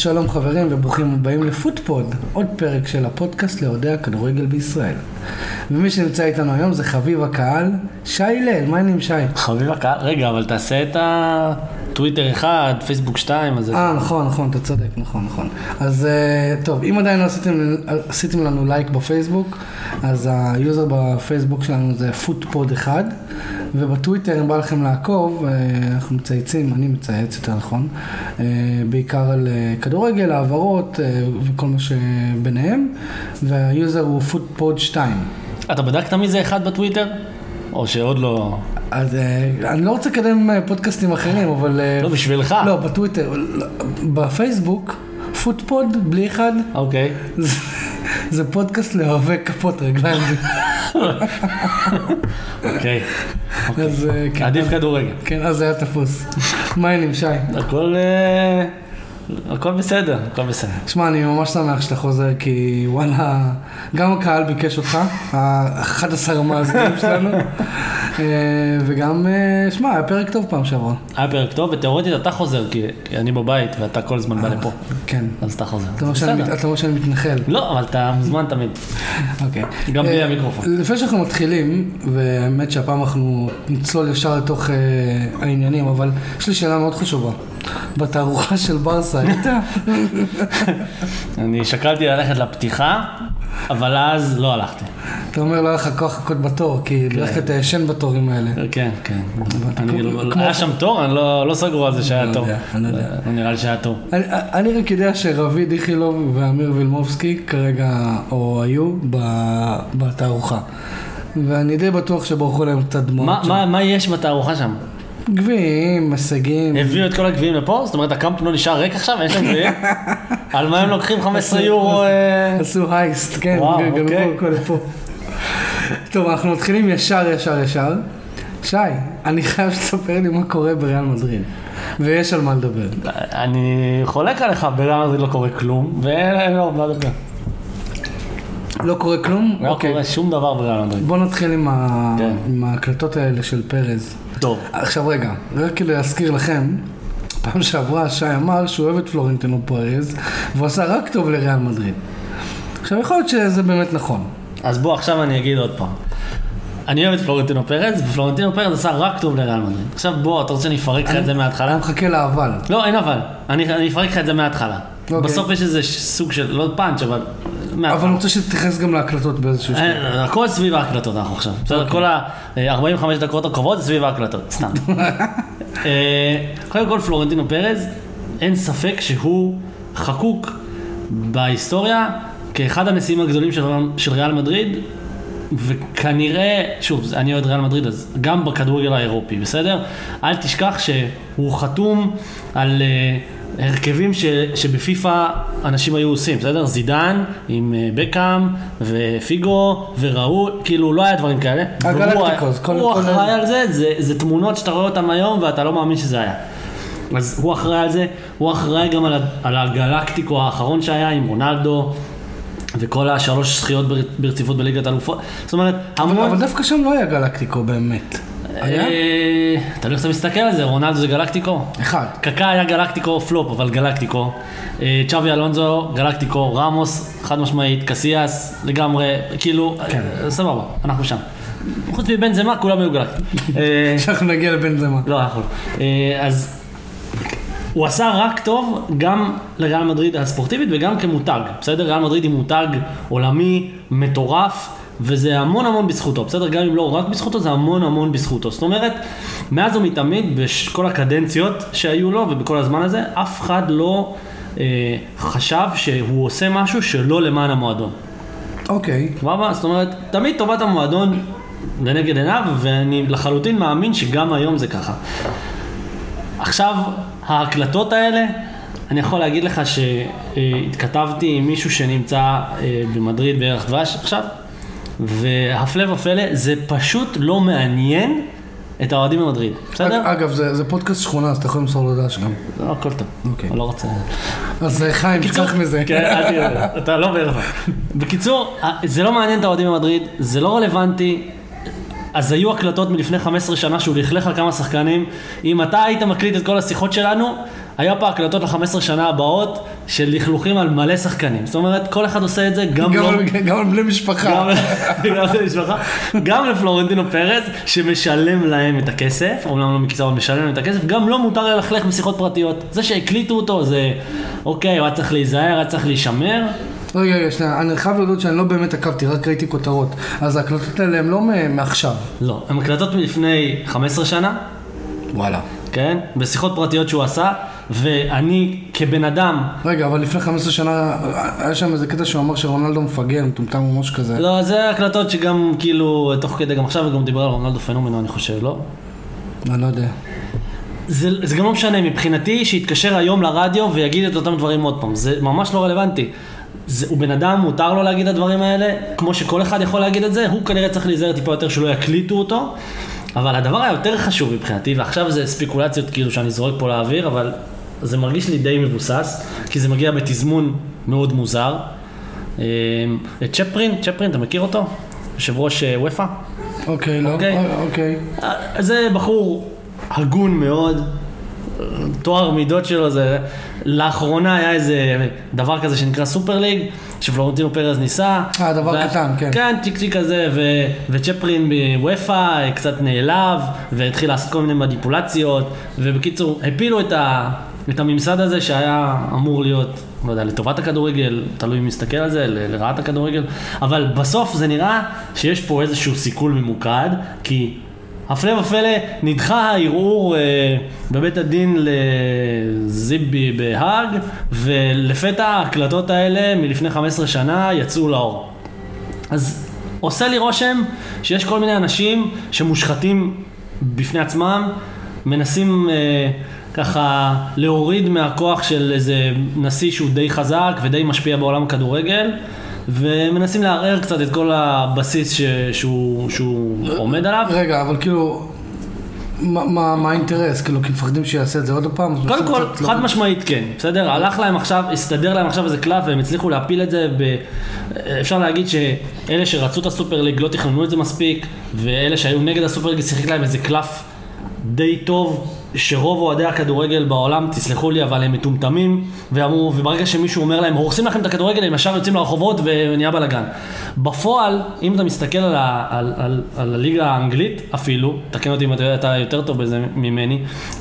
שלום חברים וברוכים הבאים לפוטפוד, עוד פרק של הפודקאסט לאוהדי הכדורגל בישראל. ומי שנמצא איתנו היום זה חביב הקהל, שי הלל, מה העניינים שי? חביב הקהל, רגע, אבל תעשה את הטוויטר 1, פייסבוק 2, אז... אה, נכון, נכון, אתה צודק, נכון, נכון. אז אה, טוב, אם עדיין לא עשיתם, עשיתם לנו לייק בפייסבוק, אז היוזר בפייסבוק שלנו זה פוטפוד 1, ובטוויטר, אם בא לכם לעקוב, אה, אנחנו מצייצים, אני מצייץ יותר נכון, אה, בעיקר על אה, כדורגל, העברות וכל מה שביניהם, והיוזר הוא פוטפוד 2. אתה בדקת מי זה אחד בטוויטר? או שעוד לא... אז אני לא רוצה לקדם פודקאסטים אחרים, אבל... לא, בשבילך. לא, בטוויטר, לא, בפייסבוק, פוטפוד, בלי אחד, אוקיי. זה- זה פודקאסט לאוהבי כפות רגליים. אוקיי. אז אה, כן. עדיף כדורגל. כן, אז זה היה תפוס. מה העניינים, שי? הכל... אה, הכל בסדר, הכל בסדר. שמע, אני ממש שמח שאתה חוזר, כי וואלה, גם הקהל ביקש אותך, ה-11 המאזינים שלנו, אה, וגם, אה, שמע, היה פרק טוב פעם שעברה. היה פרק טוב, ותאורטית אתה חוזר, כי אני בבית ואתה כל הזמן בא לפה. כן. אז אתה חוזר. אתה אומר שאני- מתנחל. לא, אבל אתה מוזמן תמיד. אוקיי. גם בלי אה, המיקרופון. לפני שאנחנו מתחילים, והאמת שהפעם אנחנו נצלול ישר לתוך אה, העניינים, אבל יש לי שאלה מאוד חשובה. בתערוכה של ברסה, היית? אני שקלתי ללכת לפתיחה, אבל אז לא הלכתי. אתה אומר לא היה לך כוח לחכות בתור, כי ללכת ישן בתורים האלה. כן, כן. לא- היה שם תור? אני לא לא סגרו על זה שהיה תור. אני לא יודע. לא נראה לי שהיה תור. אני, רק יודע שרביד איכילוב ואמיר וילמובסקי כרגע, או היו, בתערוכה. ואני די בטוח שברחו להם קצת דמעות. מה מה יש בתערוכה שם? גביעים, הישגים. הביאו את כל הגביעים לפה? זאת אומרת הקאמפ לא נשאר ריק עכשיו? יש להם גביעים? על מה הם לוקחים 15 יורו? אה? עשו הייסט, כן, גנבו אוקיי. הכל לפה. טוב, אנחנו מתחילים ישר, ישר, ישר. שי, אני חייב שתספר לי מה קורה בריאל מדריד. ויש על מה לדבר. אני חולק עליך, בריאל מדריד לא קורה כלום, ואין לו מה לדבר. לא קורה כלום? לא קורה שום דבר בריאל מדריד. בוא נתחיל עם, ה... כן. עם ההקלטות האלה של פרז. טוב. עכשיו רגע, רק כדי להזכיר לכם, פעם שעברה שי אמר שהוא אוהב את פלורנטינו פרז, והוא עשה רק טוב לריאל מדריד. עכשיו יכול להיות שזה באמת נכון. אז בוא עכשיו אני אגיד עוד פעם. אני אוהב את פלורנטינו פרז, ופלורנטינו פרז עשה רק טוב לריאל מדריד. עכשיו בוא, אתה רוצה שאני אפרק לך את זה מההתחלה? אני מחכה לאבל. לא, אין אבל. אני אני אפרק לך את זה מההתחלה. אוקיי. בסוף יש איזה סוג של, לא פאנץ', אבל... אבל. אני רוצה שתתייחס גם להקלטות באיזשהו שלב. הכל סביב ההקלטות אנחנו עכשיו. בסדר, כל ה-45 דקות הקרובות זה סביב ההקלטות, סתם. אה, קודם כל פלורנטינו פרז, אין ספק שהוא חקוק בהיסטוריה כאחד הנשיאים הגדולים של, של ריאל מדריד, וכנראה, שוב, אני אוהד ריאל מדריד, אז גם בכדורגל האירופי, בסדר? אל תשכח שהוא חתום על אה, הרכבים ש, שבפיפ"א אנשים היו עושים, בסדר? זידן עם אה, בקאם ופיגו וראול, כאילו לא היה דברים כאלה. הגלקטיקוס, והוא- כל- הוא כל- אחראי על זה, זה, זה תמונות שאתה רואה אותן היום ואתה לא מאמין שזה היה. אז הוא אחראי על זה, הוא אחראי גם על, על הגלקטיקו האחרון שהיה עם רונלדו וכל השלוש זכיות בר- ברציפות בליגת האלופות. זאת אומרת, אבל, המון... אבל דווקא שם לא היה גלקטיקו באמת. היה? אה, תלוי איך אתה מסתכל על זה, רונלדו זה גלקטיקו. אחד. קקה היה גלקטיקו פלופ, אבל גלקטיקו. אה, צ'אבי אלונזו, גלקטיקו, רמוס, חד משמעית, קסיאס, לגמרי, כאילו, כן. אה, סבבה, אנחנו שם. חוץ מבן זמה, כולם היו גלקטיקו. שאנחנו נגיע לבן זמה. לא, אנחנו לא. אז הוא עשה רק טוב גם לריאל מדריד הספורטיבית וגם כמותג, בסדר? ריאל מדריד היא מותג עולמי, מטורף, וזה המון המון בזכותו, בסדר? גם אם לא רק בזכותו, זה המון המון בזכותו. זאת אומרת, מאז ומתמיד, בכל הקדנציות שהיו לו ובכל הזמן הזה, אף אחד לא אה, חשב שהוא עושה משהו שלא למען המועדון. אוקיי. סבבה? זאת אומרת, תמיד טובת המועדון לנגד עיניו, ואני לחלוטין מאמין שגם היום זה ככה. עכשיו, ההקלטות האלה, אני יכול להגיד לך שהתכתבתי עם מישהו שנמצא אה, במדריד בערך דבש עכשיו, והפלא ופלא, זה פשוט לא מעניין את האוהדים במדריד, בסדר? אגב, זה, זה פודקאסט שכונה, אז אתה יכול למסור לו דש גם. לא, הכל טוב, אוקיי. אני לא רוצה... אז אה, חיים, תשכח מזה. כן, אל תהיה, אתה לא בערב. בקיצור, זה לא מעניין את האוהדים במדריד, זה לא רלוונטי. אז היו הקלטות מלפני 15 שנה שהוא לכלך על כמה שחקנים. אם אתה היית מקליט את כל השיחות שלנו, היה פה הקלטות ל-15 שנה הבאות של לכלוכים על מלא שחקנים. זאת אומרת, כל אחד עושה את זה, גם לא... על- גם על בני משפחה. גם, גם למשפחה, גם לפלורנטינו פרץ, שמשלם להם את הכסף, אומנם לא מקצוע, אבל משלם להם את הכסף, גם לא מותר ללכלך בשיחות פרטיות. זה שהקליטו אותו, זה אוקיי, הוא היה צריך להיזהר, היה צריך להישמר. רגע, רגע, שנייה, אני חייב להודות שאני לא באמת עקבתי, רק ראיתי כותרות. אז ההקלטות האלה הן לא מעכשיו. לא, הן הקלטות מלפני 15 שנה, וואלה. כן? בשיחות פרטיות שהוא עשה, ואני כבן אדם, רגע, אבל לפני 15 שנה, היה שם איזה קטע שהוא אמר שרונלדו מפגר, מטומטם או משהו כזה. לא, זה הקלטות שגם כאילו, תוך כדי, גם עכשיו הוא גם דיבר על רונלדו פנומנו, אני חושב, לא? אני לא יודע. זה, זה גם לא משנה, מבחינתי שיתקשר היום לרדיו ויגיד את אותם דברים עוד פעם, זה ממש לא רלוונטי. זה, הוא בן אדם, מותר לו להגיד את הדברים האלה, כמו שכל אחד יכול להגיד את זה, הוא כנראה צריך להיזהר טיפה יותר שלא יקליטו אותו, אבל הדבר היותר חשוב מבחינתי, ועכשיו זה ספקולציות כאילו שאני זורק פה לאוויר, אבל זה מרגיש לי די מבוסס, כי זה מגיע בתזמון מאוד מוזר. אה, את צ'פרין, צ'פרין, אתה מכיר אותו? יושב ראש אה, וופא? אוקיי, לא. אוקיי. אה, אוקיי. זה בחור הגון מאוד, תואר מידות שלו זה... לאחרונה היה איזה דבר כזה שנקרא סופר ליג, שפלורנטינו פרז ניסה. אה, דבר וה- קטן, כן. כן, צ'יק צ'יק כזה, ו... וצ'פרין בוופא קצת נעלב, והתחיל לעשות כל מיני מניפולציות, ובקיצור, הפילו את, ה... את הממסד הזה שהיה אמור להיות, לא יודע, לטובת הכדורגל, תלוי אם מסתכל על זה, ל- לרעת הכדורגל, אבל בסוף זה נראה שיש פה איזשהו סיכול ממוקד, כי הפלא ופלא, נדחה הערעור אה, בבית הדין לזיבי בהאג, ולפתע ההקלטות האלה מלפני 15 שנה יצאו לאור. אז עושה לי רושם שיש כל מיני אנשים שמושחתים בפני עצמם, מנסים אה, ככה להוריד מהכוח של איזה נשיא שהוא די חזק ודי משפיע בעולם הכדורגל, ומנסים לערער קצת את כל הבסיס ש, שהוא, שהוא עומד עליו. רגע, אבל כאילו, מה- מה מה האינטרס? כאילו, כי מפחדים שיעשה את זה עוד פעם? קודם כל, קצת לא- חד משמעית כן, בסדר? הלך להם עכשיו, הסתדר להם עכשיו איזה קלף והם הצליחו להפיל את זה ב... אפשר להגיד שאלה שרצו את הסופר ליג לא תכננו את זה מספיק, ואלה שהיו נגד הסופר ליג שיחק להם איזה קלף די טוב, שרוב אוהדי הכדורגל בעולם, תסלחו לי, אבל הם מטומטמים, ואמרו, וברגע שמישהו אומר להם, הורסים לכם את הכדורגל, הם ישר יוצאים לרחובות ונהיה בלאגן. בפועל, אם אתה מסתכל על, ה, על, על, על הליגה האנגלית אפילו, תקן אותי אם אתה יודע, אתה יותר טוב בזה ממני,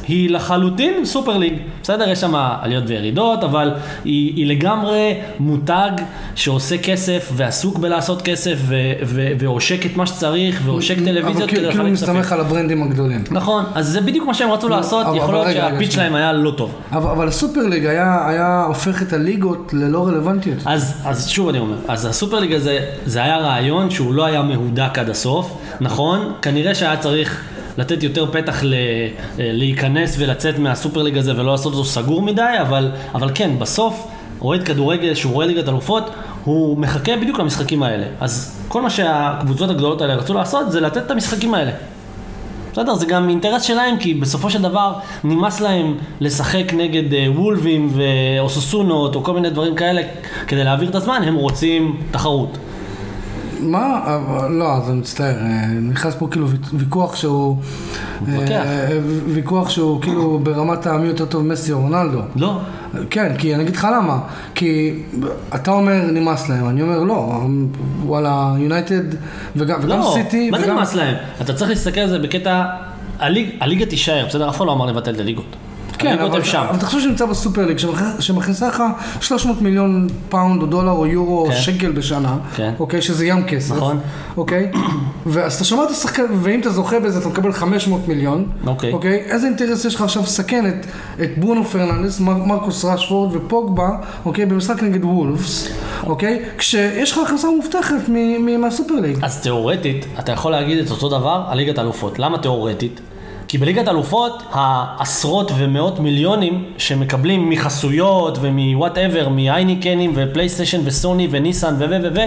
היא לחלוטין סופר ליג. בסדר, יש שם עליות וירידות, אבל היא, היא לגמרי מותג שעושה כסף ועסוק בלעשות כסף ו, ו, ועושק את מה שצריך ועושק אבל טלוויזיות כאילו- כדי כאילו כספים. מסתמך על הברנדים הגדולים. נכון, אז זה בדיוק מה שהם רצו לעשות, אבל- יכול להיות שהפיץ. שלהם היה לא טוב. אבל אבל הסופר ליג היה היה הופך את הליגות ללא רלוונטיות. אז, אז שוב אני אומר, אז הסופר ליג הזה, זה היה רעיון שהוא לא היה מהודק עד הסוף, נכון? כנראה שהיה צריך לתת יותר פתח ל, להיכנס ולצאת מהסופר ליג הזה ולא לעשות אותו סגור מדי, אבל, אבל כן, בסוף, אוהד כדורגל שהוא רואה ליגת אלופות, הוא מחכה בדיוק למשחקים האלה. אז כל מה שהקבוצות הגדולות האלה רצו לעשות זה לתת את המשחקים האלה. בסדר, זה גם אינטרס שלהם, כי בסופו של דבר נמאס להם לשחק נגד אה, וולבים ואוסוסונות או כל מיני דברים כאלה כדי להעביר את הזמן, הם רוצים תחרות. מה? אבל- לא, אז אני מצטער, אה, נכנס פה כאילו ויכ- ויכוח שהוא... מתווכח. אה, ווויכוח שהוא כאילו ברמת המי יותר טוב מסי או רונלדו. לא. כן, כי אני אגיד לך למה. כי אתה אומר נמאס להם, אני אומר לא, וואלה, יונייטד וגם וגם לא, סיטי. מה זה נמאס להם? אתה צריך להסתכל על זה בקטע, הליג, הליגה תישאר, בסדר? אף אחד לא אמר לבטל את הליגות. כן, אבל, הם שם. אבל תחשוב שנמצא ב Super League, שמכ- שמכניסה לך 300 מיליון פאונד או דולר או יורו או כן. שקל בשנה, כן. אוקיי, שזה ים כסף, נכון. אוקיי, ואז אתה שומע את השחקן, ואם אתה זוכה בזה אתה מקבל 500 מיליון, אוקיי. אוקיי, איזה אינטרס יש לך עכשיו לסכן את, ברונו פרננדס, מר, מרקוס רשפורד ופוגבה, אוקיי, במשחק נגד וולפס, אוקיי, כשיש לך הכנסה מובטחת מ- מ- מה Super League. אז תיאורטית, אתה יכול להגיד את אותו דבר על ליגת האלופות. למה תיאורטית? כי בליגת האלופות, העשרות ומאות מיליונים שמקבלים מחסויות ומ whatever, מהייניקנים ופלייסטיישן וסוני וניסן. ו... ו... ו...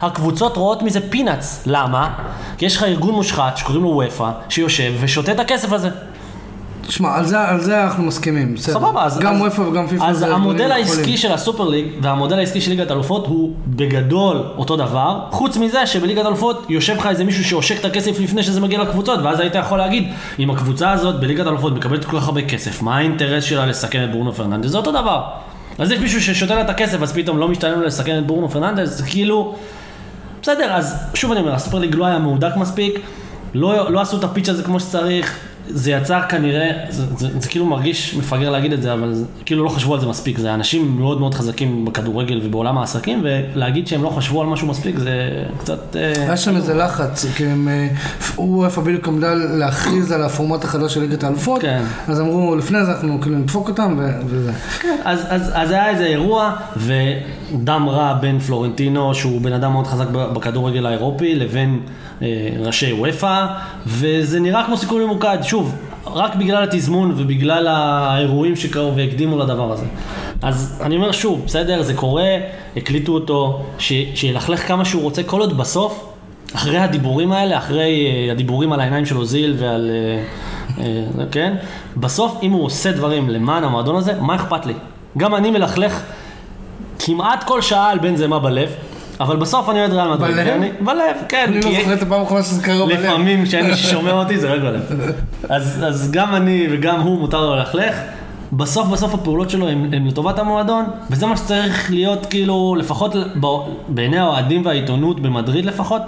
הקבוצות רואות מזה peanuts. למה? כי יש לך ארגון מושחת שקוראים לו אופ"א, שיושב ושותה את הכסף הזה. שמע, על זה, על זה אנחנו מסכימים, בסדר. סבבה, אז... גם אופ"א וגם פיפ"א אז המודל העסקי. של ה Super League והמודל העסקי של ליגת אלופות הוא בגדול אותו דבר, חוץ מזה שבליגת אלופות יושב לך איזה מישהו שעושק את הכסף לפני שזה מגיע לקבוצות, ואז היית יכול להגיד, אם הקבוצה הזאת בליגת אלופות מקבלת כל כך הרבה כסף, מה האינטרס שלה לסכן את ברונו פרננדס? זה אותו דבר. אז יש מישהו ששותה לה את הכסף, אז פתאום לא משתלם לו לסכן את ברונו פרננדס, כאילו... בסדר, אז שוב אני אומר, ה Super League לא היה מהודק מספיק, לא, לא עשו את הפיץ' הזה כמו שצריך, זה יצר כנראה, זה, זה, זה, זה כאילו מרגיש מפגר להגיד את זה, אבל זה, כאילו לא חשבו על זה מספיק, זה אנשים מאוד מאוד חזקים בכדורגל ובעולם העסקים, ולהגיד שהם לא חשבו על משהו מספיק זה קצת... אה, היה שם איזה לחץ, כי הם, אה, וופא בדיוק עמדה להכריז על הפורמט החדש של ליגת האלופות, כן. אז אמרו, לפני זה אנחנו כאילו נדפוק אותם, ו- וזה. אז, אז, אז היה איזה אירוע, ודם רע בין פלורנטינו, שהוא בן אדם מאוד חזק בכדורגל האירופי, לבין אה, ראשי וופא, וזה נראה כמו סיכול ממוקד, שוב, רק בגלל התזמון ובגלל האירועים שקרו והקדימו לדבר הזה. אז אני אומר שוב, בסדר, זה קורה, הקליטו אותו, ש, שילכלך כמה שהוא רוצה, כל עוד בסוף, אחרי הדיבורים האלה, אחרי אה, הדיבורים על העיניים של אוזיל ועל... אה, אה, כן? בסוף, אם הוא עושה דברים למען המועדון הזה, מה אכפת לי? גם אני מלכלך כמעט כל שעה על בן זמה בלב, אבל בסוף אני אוהד ריאל מדריד. בלב? ואני- בלב, כן. אני לא זוכר את הפעם האחרונה שזה קרה בלב. לפעמים כשאין מי ששומע אותי זה רק בלב. אז, אז גם אני וגם הוא מותר לו ללכלך. בסוף בסוף הפעולות שלו הן לטובת המועדון, וזה מה שצריך להיות כאילו, לפחות ב- בעיני האוהדים והעיתונות במדריד לפחות,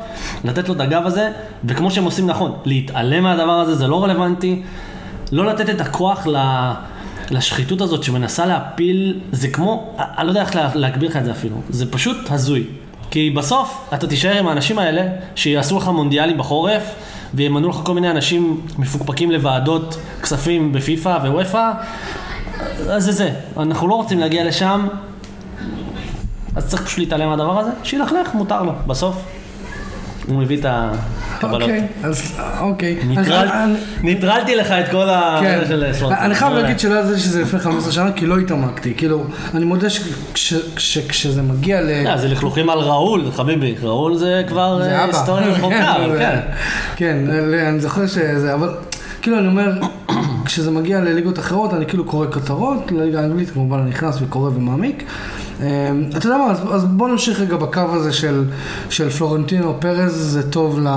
לתת לו את הגב הזה, וכמו שהם עושים נכון, להתעלם מהדבר הזה זה לא רלוונטי, לא לתת את הכוח ל... לשחיתות הזאת שמנסה להפיל, זה כמו, אני לא יודע איך לה- להגביר לך את זה אפילו, זה פשוט הזוי. כי בסוף אתה תישאר עם האנשים האלה שיעשו לך מונדיאלים בחורף וימנו לך כל מיני אנשים מפוקפקים לוועדות כספים בפיפ"א וופ"א, אז זה זה. אנחנו לא רוצים להגיע לשם, אז צריך פשוט להתעלם מהדבר הזה, שילכלך, מותר לו. בסוף הוא מביא את הקבלות. אוקיי, אז אוקיי. ניטרלתי לך את כל ה... כן, של. אני חייב מעולה. להגיד שלא ידעתי שזה לפני 15 שנה, כי לא התעמקתי. כאילו, אני מודה שכשזה מגיע ל... אה, זה לכלוכים על ראול, חביבי. ראול זה כבר אה. היסטוריה רחוקה, כן, זה- כן. כן, אני זוכר שזה, אבל כאילו אני אומר, כשזה מגיע לליגות אחרות, אני כאילו קורא כותרות, לליגה האנגלית כמובן אני נכנס וקורא ומעמיק. אה, אתה יודע מה, אז, אז בוא נמשיך רגע בקו הזה של, של פלורנטינו פרז, זה טוב ל,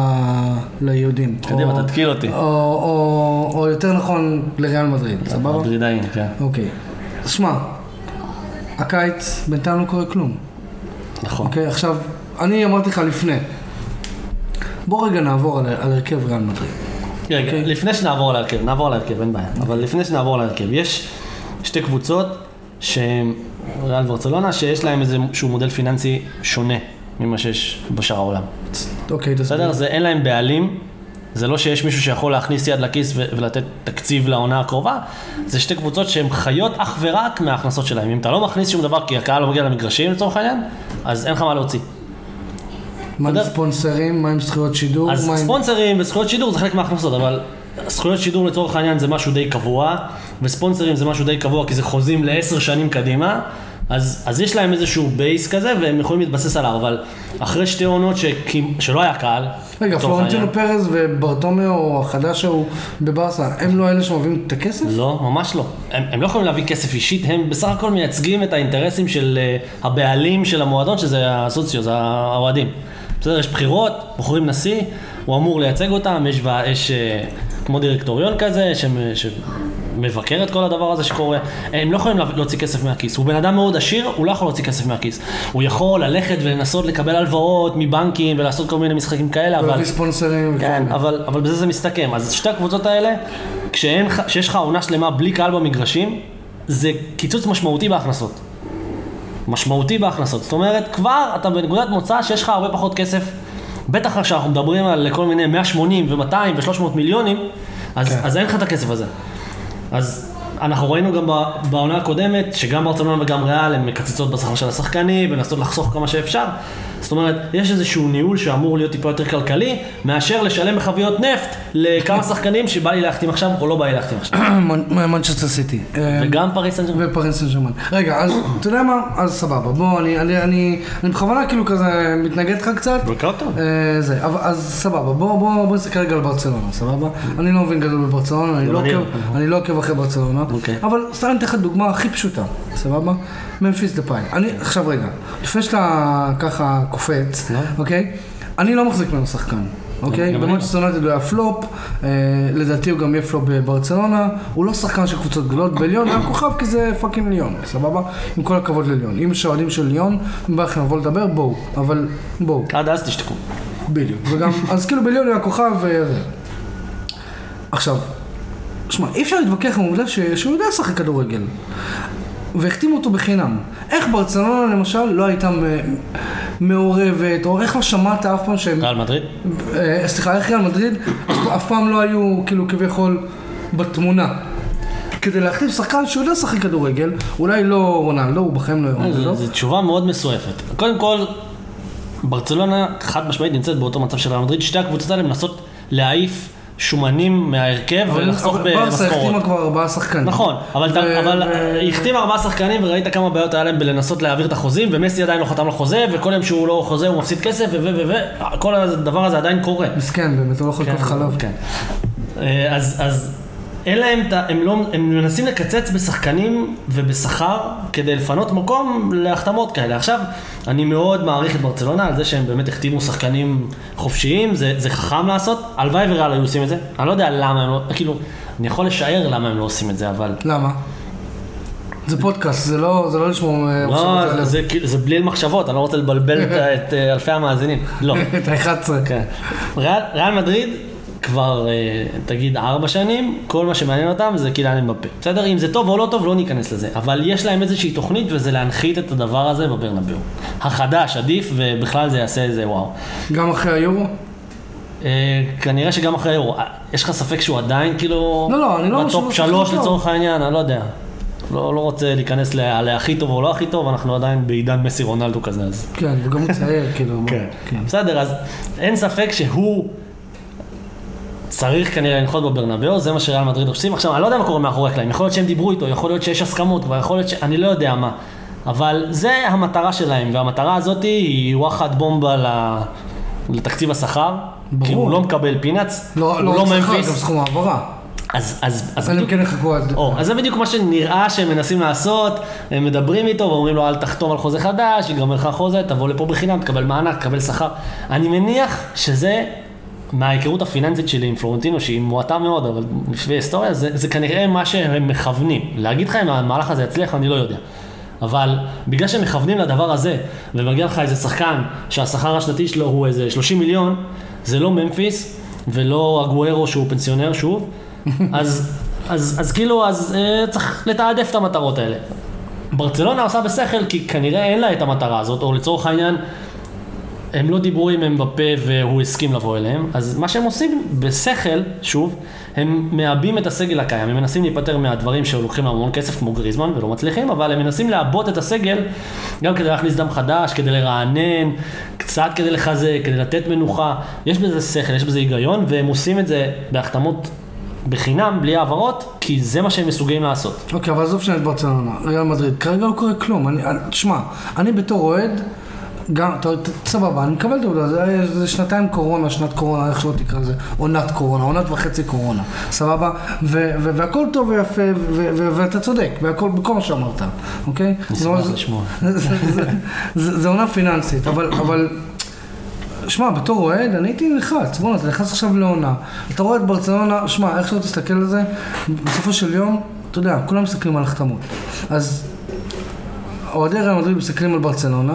ליהודים. קדימה, או- תתקיל אותי. או, או, או יותר נכון לריאל מדריד, סבבה? מדרידאים, כן. אוקיי. אז שמע, הקיץ בינתיים לא קורה כלום. נכון. אוקיי, עכשיו, אני אמרתי לך לפני. בוא רגע נעבור על, על הרכב ריאל מדריד. רגע, אוקיי. לפני שנעבור על ההרכב, נעבור על ההרכב, אין בעיה. אבל לפני שנעבור על ההרכב, יש שתי קבוצות שהן ריאל וברצלונה, שיש להם איזשהו מודל פיננסי שונה ממה שיש בשאר העולם. אוקיי, תסביר. בסדר? זה אין להם בעלים, זה לא שיש מישהו שיכול להכניס יד לכיס ולתת תקציב לעונה הקרובה, זה שתי קבוצות שהן חיות אך ורק מההכנסות שלהם. אם אתה לא מכניס שום דבר כי הקהל לא מגיע למגרשים לצורך העניין, אז אין לך מה להוציא. מה עם. ספונסרים? מה עם זכויות שידור? אז. ספונסרים וזכויות שידור זה חלק מההכנסות, אבל זכויות שידור לצורך העניין זה משהו די קבוע, וספונסרים זה משהו די קבוע כי זה חוזים לעשר שנים קדימה, אז, אז יש להם איזשהו בייס כזה והם יכולים להתבסס עליו, אבל אחרי שתי עונות שכי- שלא היה קהל, רגע, פלורנטינו פרז וברטומיאו החדש ההוא בברסה, הם לא אלה שמביאים את הכסף? לא, ממש לא. הם, הם לא יכולים להביא כסף אישית, הם בסך הכל מייצגים את האינטרסים של uh, הבעלים של המועדון, שזה הסוציו, זה האוהדים. בסדר, יש בחירות, בוחרים נשיא, הוא אמור לייצג אותם, יש, יש uh, כמו דירקטוריון כזה, שמ- שמבקר את כל הדבר הזה שקורה. הם לא יכולים לה- להוציא כסף מהכיס. הוא בן אדם מאוד עשיר, הוא לא יכול להוציא כסף מהכיס. הוא יכול ללכת ולנסות לקבל הלוואות מבנקים ולעשות כל מיני משחקים כאלה, אבל... ספונסרים. כן, אבל, אבל בזה זה מסתכם. אז שתי הקבוצות האלה, כשיש לך עונה שלמה בלי קהל במגרשים, זה קיצוץ משמעותי בהכנסות. משמעותי בהכנסות. זאת אומרת, כבר אתה בנקודת מוצא שיש לך הרבה פחות כסף. בטח כשאנחנו מדברים על כל מיני 180 ו-200 ו-300 מיליונים, אז, כן. אז אין לך את הכסף הזה. אז אנחנו ראינו גם בעונה הקודמת, שגם ברצלונה וגם ריאל הן מקצצות בשכר של השחקנים ומנסות לחסוך כמה שאפשר. זאת אומרת, יש איזשהו ניהול שאמור להיות טיפה יותר כלכלי, מאשר לשלם בחביות נפט לכמה שחקנים שבא לי להחתים עכשיו או לא בא לי להחתים עכשיו. מנצ'סטר סיטי. אה, וגם פריז סן ז'רמן. ופריז סן ז'רמן. רגע, אז אתה יודע מה? אז סבבה. בוא, אני, בכוונה כאילו כזה מתנגד לך קצת. בוקר טוב. אה, זה, אז סבבה, בוא, נסתכל רגע על ברצלונה, סבבה? אני לא מבין גדול בברצלונה, אני לא. אני לא עוקב אחרי ברצלונה, אוקיי. אבל סתם אני אתן לך דוגמה הכי פשוטה, סבבה? ממפיס דפאיי. אני, עכשיו רגע, לפני שאתה ככה קופץ, לא. אוקיי? אני לא מחזיק ממנו שחקן. אוקיי? אני במנצ'סטר יונייטד הוא היה פלופ, אה, לדעתי הוא גם יהיה פלופ בברצלונה, הוא לא שחקן של קבוצות גדולות, בליון הוא היה כוכב כי זה fucking ליון, סבבה? עם כל הכבוד לליון. אם יש אוהדים של ליון, אם בא לכם לבוא לדבר, בואו, אבל בואו. עד אז תשתקו. בדיוק, וגם, אז כאילו בליון הוא היה כוכב וזה. עכשיו, שמע, אי אפשר להתווכח עם העובדה ש- שהוא יודע לשחק כדורגל. והחתימו אותו בחינם. איך ברצלונה למשל לא הייתה מעורבת, או איך לא שמעת אף פעם שהם... ריאל מדריד? אה, סליחה, איך ריאל מדריד אף, פעם לא היו כאילו כביכול בתמונה. כדי להחליף שחקן שיודע לשחק כדורגל, אולי לא רונלדו, הוא בחיים לא רונלדו. זו תשובה מאוד מסועפת. קודם כל, ברצלונה חד משמעית נמצאת באותו מצב של ריאל מדריד, שתי הקבוצות האלה מנסות להעיף שומנים מההרכב ולחסוך אבל ברסה במשכורות. החתימה כבר ארבעה שחקנים. נכון, אבל, היא החתימה ארבעה שחקנים וראית כמה בעיות היה להם בלנסות להעביר את החוזים ומסי עדיין לא חתם על חוזה וכל יום שהוא לא חוזה הוא מפסיד כסף ו... ו... ו... כל הדבר הזה עדיין קורה. מסכן, באמת, הוא לא יכול לקנות חלב. כן. אה, אז אין להם, את ה- הם, לא, הם מנסים לקצץ בשחקנים ובשכר כדי לפנות מקום להחתמות כאלה. עכשיו, אני מאוד מעריך את ברצלונה על זה שהם באמת החתימו שחקנים חופשיים, זה, זה חכם לעשות, הלוואי וריאל היו עושים את זה. אני לא יודע למה הם לא, כאילו, אני יכול לשער למה הם לא עושים את זה, אבל... למה? זה פודקאסט, זה לא, זה לא לשמור אה, לא, מחשבות זה, עליהם. זה, כאילו- זה בלי מחשבות, אני לא רוצה לבלבל את, את אה, אלפי המאזינים. לא. את ה-11. כן. ריאל מדריד כבר, אה, תגיד, ארבע שנים, כל מה שמעניין אותם זה קיליאן אמבפה. בסדר? אם זה טוב או לא טוב, לא ניכנס לזה. אבל יש להם איזושהי תוכנית וזה להנחית את הדבר הזה בברנבאו. החדש עדיף, ובכלל זה יעשה איזה וואו. גם אחרי היורו? אה, כנראה שגם אחרי היורו. אה, יש לך ספק שהוא עדיין כאילו... לא, לא, אני לא בטופ לא שלוש טוב. לצורך העניין, אני לא יודע. לא, לא רוצה להיכנס להכי טוב או לא הכי טוב, אנחנו עדיין בעידן מסי רונלדו כזה, אז... כן, וגם הוא צעיר, כאילו. כן. כן. בסדר, אז אין ספק שהוא צריך כנראה לנחות בברנבאו, זה מה שריאל מדריד עושים. עכשיו, אני לא יודע מה קורה מאחורי הקלעים, יכול להיות שהם דיברו איתו, יכול להיות שיש הסכמות, כבר יכול להיות ש... אני לא יודע מה. אבל זה המטרה שלהם, והמטרה הזאת היא וואחד בומבה ל... לתקציב השכר. ברור. כי הוא לא מקבל פינאץ, לא הוא לא לא שכר, גם ממפיס. סכום העברה. אז, אז, אז אם בדיוק, כן יחכו עד... או, אז זה בדיוק מה שנראה שהם מנסים לעשות, הם מדברים איתו ואומרים לו אל תחתום על חוזה חדש, ייגמר לך חוזה, תבוא לפה בחינם, תקבל מענק, תקבל שכר. אני מניח שזה, מההיכרות הפיננסית שלי עם פלורנטינו, שהיא מועטה מאוד, אבל לפי היסטוריה, זה, זה כנראה מה שהם מכוונים. להגיד לך אם המהלך הזה יצליח, אני לא יודע. אבל בגלל שהם מכוונים לדבר הזה, ומגיע לך איזה שחקן שהשכר השנתי שלו הוא איזה 30 מיליון, זה לא ממפיס ולא אגוארו שהוא פנסיונר שוב, אז, אז, אז כאילו, אז אה, צריך לתעדף את המטרות האלה. ברצלונה עושה בשכל כי כנראה אין לה את המטרה הזאת, או לצורך העניין, הם לא דיברו עם אמבפה והוא הסכים לבוא אליהם, אז מה שהם עושים בשכל, שוב, הם מעבים את הסגל הקיים, הם מנסים להיפטר מהדברים שלוקחים להם המון כסף כמו גריזמן ולא מצליחים, אבל הם מנסים לעבות את הסגל גם כדי להכניס דם חדש, כדי לרענן, קצת כדי לחזק, כדי לתת מנוחה, יש בזה שכל, יש בזה היגיון, והם עושים את זה בהחתמות בחינם, בלי העברות, כי זה מה שהם מסוגלים לעשות. אוקיי, אבל עזוב שנייה את ברצלונה, ריאל מדריד, כרגע לא קורה כלום. תשמע, אני בתור אוהד, גם, סבבה, אני מקבל את העובדה, זה, זה שנתיים קורונה, שנת קורונה, איך שלא תקרא לזה, עונת קורונה, עונת וחצי קורונה, סבבה? ו- ו- והכל טוב ויפה, ו- ו- ואתה צודק, והכל, בכל מה שאמרת, אוקיי? נשמח זה- לשמוע. זה- זה- זה- זה זה עונה פיננסית, אבל, אבל, שמע, בתור אוהד, אני הייתי נלחץ, בוא'נה, אתה נכנס עכשיו לעונה, אתה רואה את ברצלונה, שמע, איך שלא תסתכל על זה, בסופו של יום, אתה יודע, כולם מסתכלים על החתמות. אז אוהדי ריאל מדריד מסתכלים על ברצלונה,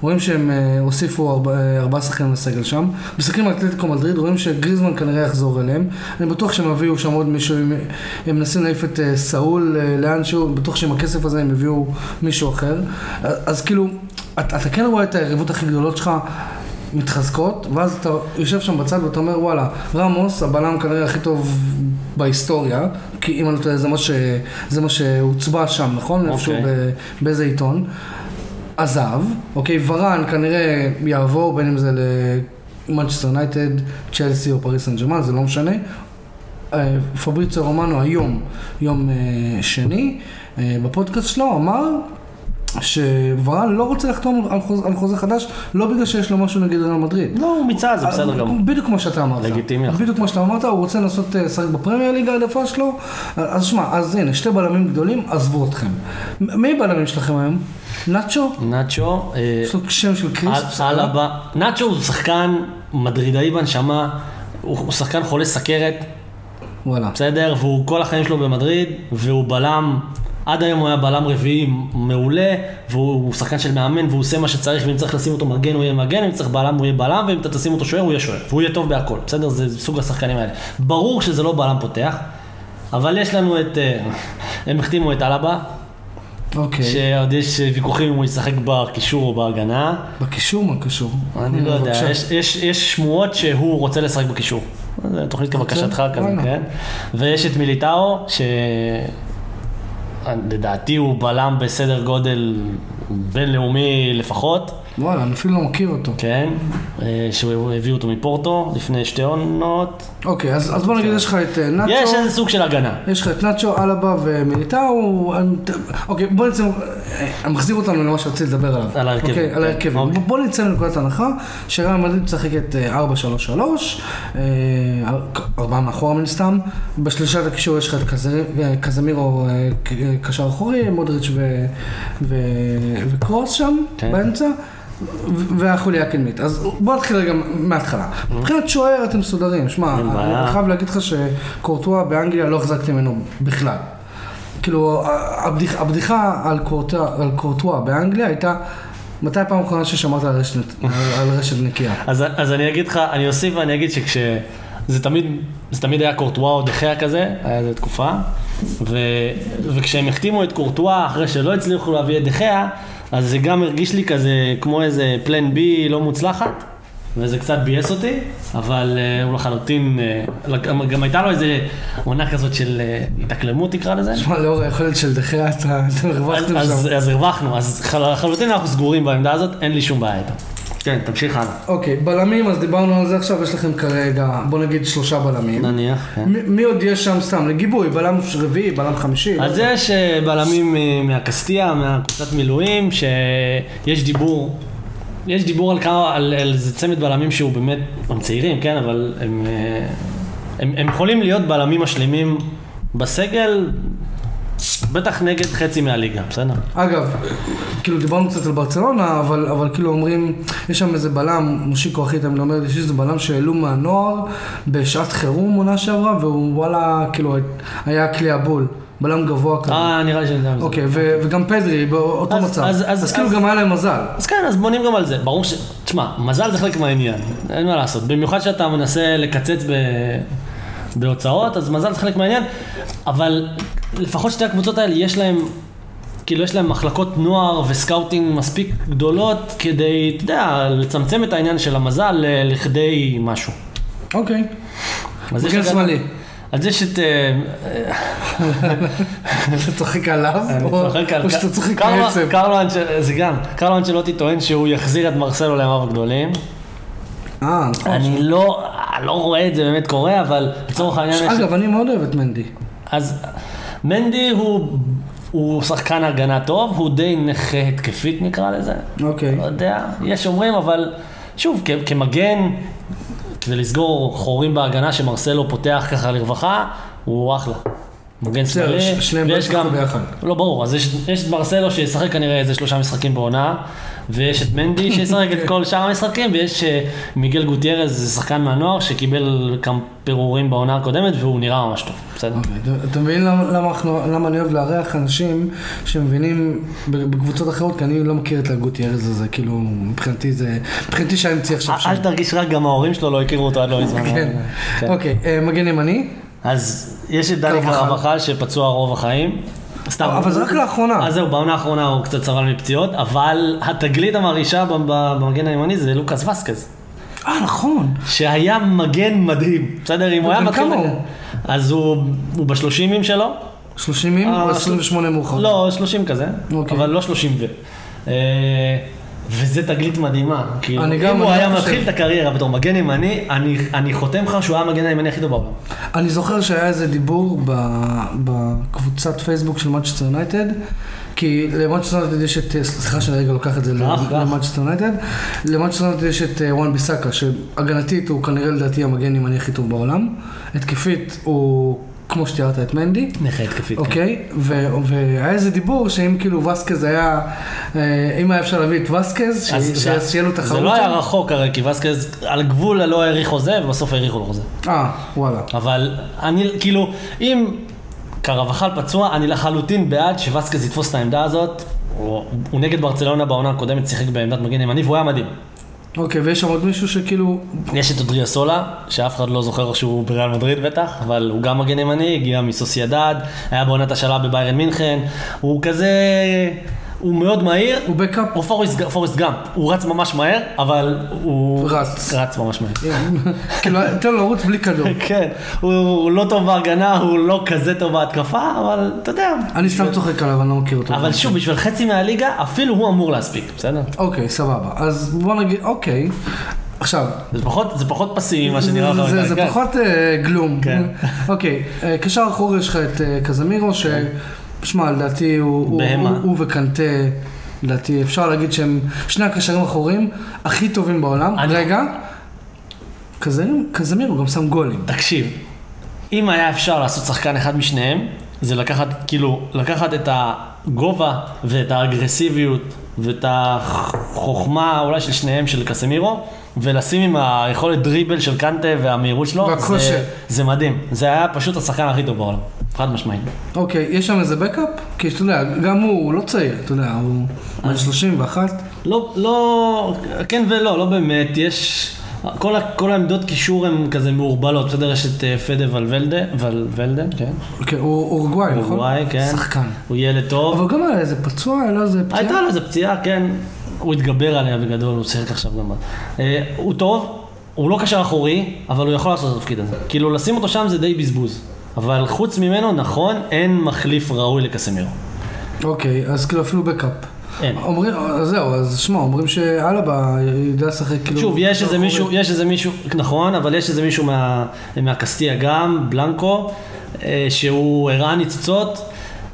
רואים שהם אה, הוסיפו אה, ארבעה שחקנים לסגל שם, מסתכלים על אתלטיקו מדריד, רואים שגריזמן כנראה יחזור אליהם, אני בטוח שהם יביאו שם עוד מישהו, הם- מנסים להעיף את אה, סאול אה, לאנשהו, בטוח שעם הכסף הזה הם יביאו מישהו אחר, אז, כאילו, אתה, אתה כן רואה את היריבות הכי גדולות שלך מתחזקות, ואז אתה יושב שם בצד ואתה אומר, וואלה, ראמוס, הבלם כנראה הכי טוב בהיסטוריה, כי אם אני לא טועה, זה מה שהוצבע שם, נכון? איפשהו ב- באיזה עיתון. עזב, אוקיי, וראן כנראה יעבור, בין אם זה למנצ'סטר יונייטד, צ'לסי או פריס סן ג'רמן, זה לא משנה. אה, פבריצו רומנו היום, יום אה, שני, אה, בפודקאסט שלו אמר שוורן לא רוצה לחתום על חוזה, על חוזה חדש, לא בגלל שיש לו משהו נגד ריאל מדריד. לא, הוא מיצה, זה בסדר גמור. בדיוק כמו שאתה אמרת. לגיטימי. בדיוק כמו שאתה אמרת, הוא רוצה לנסות אה, לשחק בפרמייר ליגה העדפה שלו. אז שמע, אז הנה, שתי בלמים גדולים, עזבו אתכם. מי הבלמים שלכם היום? נאצ'ו? נאצ'ו, אה, יש לו שם של קריספס? על הבא. נאצ'ו הוא שחקן מדרידאי בנשמה, הוא שחקן חולה סכרת, וואלה. בסדר? והוא כל החיים שלו במדריד, והוא בלם, עד היום הוא היה בלם רביעי מעולה, והוא שחקן של מאמן, והוא עושה מה שצריך, ואם צריך לשים אותו מגן הוא יהיה מגן, אם צריך בלם הוא יהיה בלם, ואם אתה תשים אותו שוער הוא יהיה שוער, והוא יהיה טוב בהכל, בסדר? זה סוג השחקנים האלה. ברור שזה לא בלם פותח, אבל יש לנו את, אה, הם החתימו את אלבה, אוקיי. שעוד יש ויכוחים אם הוא ישחק בקישור או בהגנה. בקישור מה קשור? אני לא יודע. יש, יש, יש שמועות שהוא רוצה לשחק בקישור. תוכנית כבקשתך כזה. כן? ויש את מיליטאו, שלדעתי הוא בלם בסדר גודל בינלאומי לפחות, וואלה, אני אפילו לא מכיר אותו. כן? אה, שהוא הביא אותו מפורטו לפני שתי עונות. אוקיי, אז אז בוא נגיד, יש לך את אה, נאצ'ו. יש איזה סוג של הגנה. יש לך את נאצ'ו, אלבה ומיליטאו, אוקיי, בוא נצא, אה, מחזיר אותנו למה שרציתי לדבר עליו. על ההרכבים. אוקיי, על ההרכבים. אוקיי. בוא- נצא מנקודת הנחה, שריאל מדריד משחקת אה, 4-3-3, אה, ארבעה מאחורה מן הסתם, בשלישת הקישור יש לך את קז- קזמירו קשר אחורי, מודריץ' ו- ו- וקרוס שם, כן. באמצע. והחוליה הקדמית. אז בוא נתחיל רגע מההתחלה. מבחינת שוער אתם מסודרים. שמע. אני חייב להגיד לך שקורטואה באנגליה לא החזקתי ממנו בכלל. כאילו, הבדיח, הבדיחה על קורטואה, על קורטואה באנגליה הייתה, מתי הפעם האחרונה ששמעת על רשת, על רשת נקייה? אז, אז אני אגיד לך, אני אוסיף ואני אגיד שכש... זה תמיד, זה תמיד היה קורטואה או דחיה כזה, היה איזה תקופה, ו, וכשהם החתימו את קורטואה אחרי שלא הצליחו להביא את דחיה, אז זה גם הרגיש לי כזה כמו איזה פלן בי לא מוצלחת, וזה קצת ביאס אותי, אבל uh, הוא לחלוטין, uh, גם, הייתה לו איזה עונה כזאת של uh, התאקלמות תקרא לזה. שמע, לאור היכולת של דחיה, אתה אתם הרווחתם אז, אז, שם. אז הרווחנו, אז חל- לחלוטין אנחנו סגורים בעמדה הזאת, אין לי שום בעיה איתה. כן, תמשיך הלאה. אוקיי, בלמים, אז דיברנו על זה עכשיו, יש לכם כרגע, בוא נגיד שלושה בלמים. נניח, כן. מי- מי עוד יש שם סתם? לגיבוי, בלם רביעי, בלם חמישי? לא אז יודע. יש אה, בלמים אה, מהקסטיה, מהקבוצת מילואים, שיש דיבור, יש דיבור על כמה, על על איזה צמד בלמים שהוא באמת, הם צעירים, כן, אבל הם, אה, הם, הם יכולים להיות בלמים משלימים בסגל, בטח נגד חצי מהליגה, בסדר? אגב, כאילו דיברנו קצת על ברצלונה, אבל, אבל כאילו אומרים, יש שם איזה בלם, מושיקו אחי תמיד אומר שיש איזה בלם שהעלו מהנוער בשעת חירום עונה שעברה, והוא וואלה, כאילו, היה כלי הבול, בלם גבוה כזה. אה, נראה לי שאני יודע מזה. אוקיי, וגם פדרי באותו אז- מצב. אז- אז, אז- כאילו אז- גם היה להם מזל. אז כן, אז בונים גם על זה. ברור ש... תשמע, מזל זה חלק מהעניין, אין מה לעשות. במיוחד שאתה מנסה לקצץ ב... בהוצאות, אז מזל זה חלק מהעניין, אבל לפחות שתי הקבוצות האלה יש להם, כאילו יש להם מחלקות נוער ו scouting מספיק גדולות כדי, אתה יודע, לצמצם את העניין של המזל לכדי משהו. אוקיי. אז יש שמאלי. אז יש את... אה, אתה צוחק עליו? או- שאתה צוחק אנצ'ל- זה גם, קרלו אנצ'לוטי טוען שהוא יחזיר את מרסלו לימיו הגדולים. אה, נכון. אני לא, לא רואה את זה באמת קורה, אבל לצורך העניין. אגב, אני מאוד אוהב את מנדי. אז מנדי הוא, הוא שחקן הגנה טוב, הוא די נכה התקפית נקרא לזה. אוקיי. לא יודע, יש אומרים, אבל שוב, כ- כמגן, כדי לסגור חורים בהגנה שמרסלו פותח ככה לרווחה, הוא אחלה. מגן שמאלי, ש- ויש גם, ביחד. לא ברור, אז יש, יש את מרסלו שישחק כנראה איזה שלושה משחקים בעונה, ויש את מנדי שישחק את כל שאר המשחקים, ויש אה, מיגל גוטיירז, שחקן מהנוער שקיבל כמה פירורים בעונה הקודמת, והוא נראה ממש טוב, בסדר? אוקיי, אתה- מבין למה, אני אוהב לארח אנשים שמבינים בקבוצות אחרות, כי אני לא מכיר את הגוטיירז הזה, כאילו, מבחינתי זה, מבחינתי שהיה אמצעי עכשיו שם. אל תרגיש רק, גם ההורים שלו לא הכירו אותו עד לא מזמן. כן. כן. אוקיי, אה, מגן ימני, אז יש את דני. קרבחל שפצוע רוב החיים. סתם. אבל זה רק לאחרונה. אז זהו, בעונה האחרונה הוא קצת סבל מפציעות, אבל התגלית המרעישה במגן הימני זה לוקאס וסקז. אה, נכון. שהיה מגן מדהים. בסדר, אם הוא היה מתחיל... אז הוא, בשלושימים שלו. 30 עם אה, או 28 מאוחר? לא, 30 כזה, אוקיי. אבל לא 30 ו... וזה תגלית מדהימה. כאילו, אני גם- אם הוא היה חושב. מתחיל את הקריירה בתור מגן ימני, אני, אני חותם לך שהוא היה המגן הימני הכי טוב בעולם. אני זוכר שהיה איזה דיבור בקבוצת פייסבוק של מנצ'סטר יונייטד, כי למנצ'סטר יונייטד יש את, סליחה שאני רגע לוקח את זה. למנצ'סטר יונייטד, למנצ'סטר יונייטד יש את אה, וואן ביסאקה, שהגנתית הוא כנראה לדעתי המגן הימני הכי טוב בעולם, התקפית הוא כמו שתיארת את מנדי. נכה התקפית. כן. אוקיי, והיה איזה דיבור שאם כאילו ואסקז היה, אה, אם היה אפשר להביא את ואסקז, שיהיה לו תחרות. זה לא היה. רחוק הרי, כי ואסקז על גבול הלא האריך חוזה, ובסוף האריכו לו חוזה. אה, וואלה. אבל אני, כאילו, אם קרבחל פצוע, אני לחלוטין בעד שווסקז יתפוס את העמדה הזאת. הוא נגד ברצלונה בעונה הקודמת, שיחק בעמדת מגן ימני, והוא היה מדהים. אוקיי, ויש שם עוד מישהו שכאילו, יש את אודריה סולה, שאף אחד לא זוכר שהוא בריאל מדריד בטח, אבל הוא גם מגן ימני, הגיע מסוסיידד, היה בעונת השאלה בביירן מינכן, הוא כזה, הוא מאוד מהיר, הוא בקאפ. הוא פורסט, פורסט גאמפ, הוא רץ ממש מהר, אבל הוא רץ. רץ ממש מהר. כאילו, תן לו לרוץ בלי כדור. כן, הוא, לא טוב בהגנה, הוא לא כזה טוב בהתקפה, אבל אתה יודע. אני סתם צוחק עליו, אני לא מכיר אותו. אבל שוב, בשביל חצי מהליגה, אפילו הוא אמור להספיק, בסדר? אוקיי, סבבה. אז בוא נגיד, אוקיי. עכשיו, זה פחות, זה פחות פסימי ממה שנראה לך. זה- זה זה כן. פחות אה, גלום. כן. אוקיי, אה, קשר אחורי יש לך את אה, קזמירו, ש... שמע, לדעתי הוא- הוא בהמה. הוא- הוא וקנטה, לדעתי אפשר להגיד שהם שני הקשרים האחוריים הכי טובים בעולם. אני- רגע, קזמירו- קזמירו גם שם גולים. תקשיב, אם היה אפשר לעשות שחקן אחד משניהם, זה לקחת, כאילו, לקחת את הגובה ואת האגרסיביות ואת החוכמה אולי של שניהם של קסמירו, ולשים עם היכולת דריבל של קנטה והמהירות שלו, והכושר. זה, זה מדהים. זה היה פשוט השחקן הכי טוב בעולם, חד משמעית. אוקיי, יש שם איזה בקאפ? כי אתה יודע, גם הוא, הוא לא צעיר, אתה יודע, הוא בן 31. לא, לא, כן ולא, לא באמת, יש... כל, ה- כל העמדות קישור הן כזה מעורבלות, בסדר? יש את אה, פדה ולוולדה, ולוולדה, כן. כן, הוא אורוגוואי, נכון? אורוגוואי, כן. שחקן. הוא ילד טוב. אבל גם היה איזה פצוע, היה לו איזה פציעה. הייתה לו איזה פציעה, כן. הוא התגבר עליה בגדול, הוא שיחק עכשיו גם. אה, הוא טוב, הוא לא קשר אחורי, אבל הוא יכול לעשות את התפקיד הזה. כאילו, לשים אותו שם זה די בזבוז. אבל חוץ ממנו, נכון, אין מחליף ראוי לקסמירו. אוקיי, אז כאילו אפילו בקאפ. אין. אומרים, אז זהו, אז שמע, אומרים שאלבה יודע לשחק כאילו... שוב, יש איזה אחורי. מישהו, יש איזה מישהו, נכון, אבל יש איזה מישהו מה, מהקסטיה גם, בלנקו, אה, שהוא הראה ניצוצות.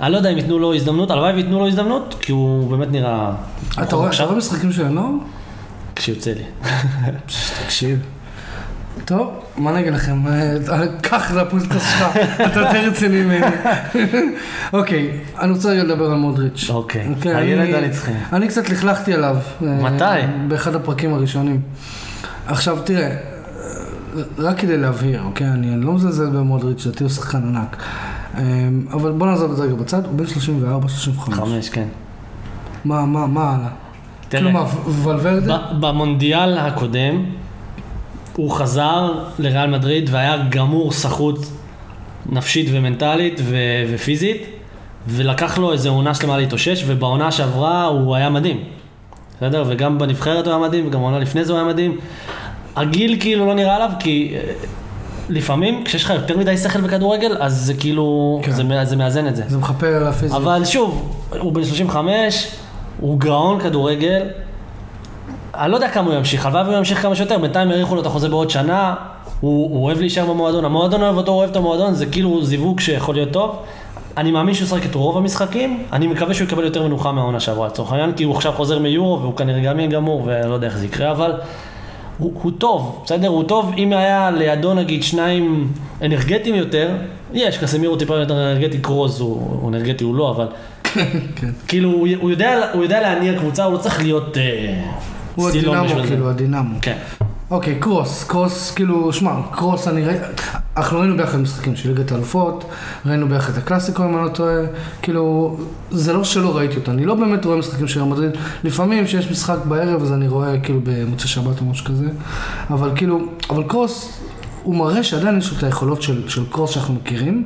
אני לא יודע אם ייתנו לו הזדמנות, הלוואי וייתנו לו הזדמנות, כי הוא באמת נראה... אתה רואה אתה עכשיו, רואה משחקים של הנוער? כשיוצא לי. תקשיב. טוב, מה נגיד לכם? קח את הפודקאסט שלך, אתה יותר רציני ממני. אוקיי, אני רוצה רגע לדבר על מודריץ'. אוקיי, אוקיי, הילד הנצחי. אני קצת לכלכתי עליו. אה, מתי? באחד הפרקים הראשונים. עכשיו תראה, אה, רק כדי להבהיר, אוקיי? אני לא מזלזל במודריץ', לדעתי הוא שחקן ענק. אה, אבל בוא נעזוב את זה רגע בצד, הוא בן 34-35. חמש, כן. מה, מה, מה הלאה? כלומר, ולוורדה? במונדיאל הקודם, הוא חזר לריאל מדריד והיה גמור סחוט נפשית ומנטלית ו- ופיזית, ולקח לו איזה עונה שלמה להתאושש, ובעונה שעברה הוא היה מדהים. בסדר? וגם בנבחרת הוא היה מדהים, וגם בעונה לפני זה הוא היה מדהים. הגיל כאילו לא נראה עליו, כי אה, לפעמים כשיש לך יותר מדי שכל בכדורגל, אז זה כאילו, כן. זה, זה מאזן את זה. זה מכפר על הפיזיות. אבל שוב, הוא בן 35, הוא גאון כדורגל. אני לא יודע כמה הוא ימשיך, הלוואי והוא ימשיך כמה שיותר, בינתיים האריכו לו את החוזה בעוד שנה, הוא, הוא אוהב להישאר במועדון, המועדון אוהב אותו, הוא אוהב את המועדון, זה כאילו זיווג שיכול להיות טוב. אני מאמין שהוא ישחק את רוב המשחקים, אני מקווה שהוא יקבל יותר מנוחה מהעונה שעברה לצורך העניין, כי הוא עכשיו חוזר מיורו והוא כנראה גם יהיה גמור, ולא יודע איך זה יקרה, אבל הוא, הוא טוב, בסדר? הוא טוב, אם היה לידו נגיד שניים אנרגטיים יותר, יש, קסמירו טיפה יותר אנרגטי, קרוז הוא, הוא אנרגטי, הוא לא, אבל כן. כאילו, הוא, יודע, הוא יודע להניע קבוצה, הוא לא צריך להיות אה, הוא הדינמו. כאילו, הדינמו. כן. אוקיי, קרוס, קרוס, כאילו, שמע, קרוס, אני ראיתי, אנחנו ראינו ביחד משחקים של ליגת האלופות, ראינו ביחד את הקלאסיקו, אם אני לא טועה, כאילו, זה לא שלא ראיתי אותו, אני לא באמת רואה משחקים של מדריד, לפעמים כשיש משחק בערב, אז אני רואה כאילו במוצאי שבת או משהו כזה, אבל כאילו, אבל קרוס, הוא מראה שעדיין יש לו את היכולות של, של קרוס שאנחנו מכירים,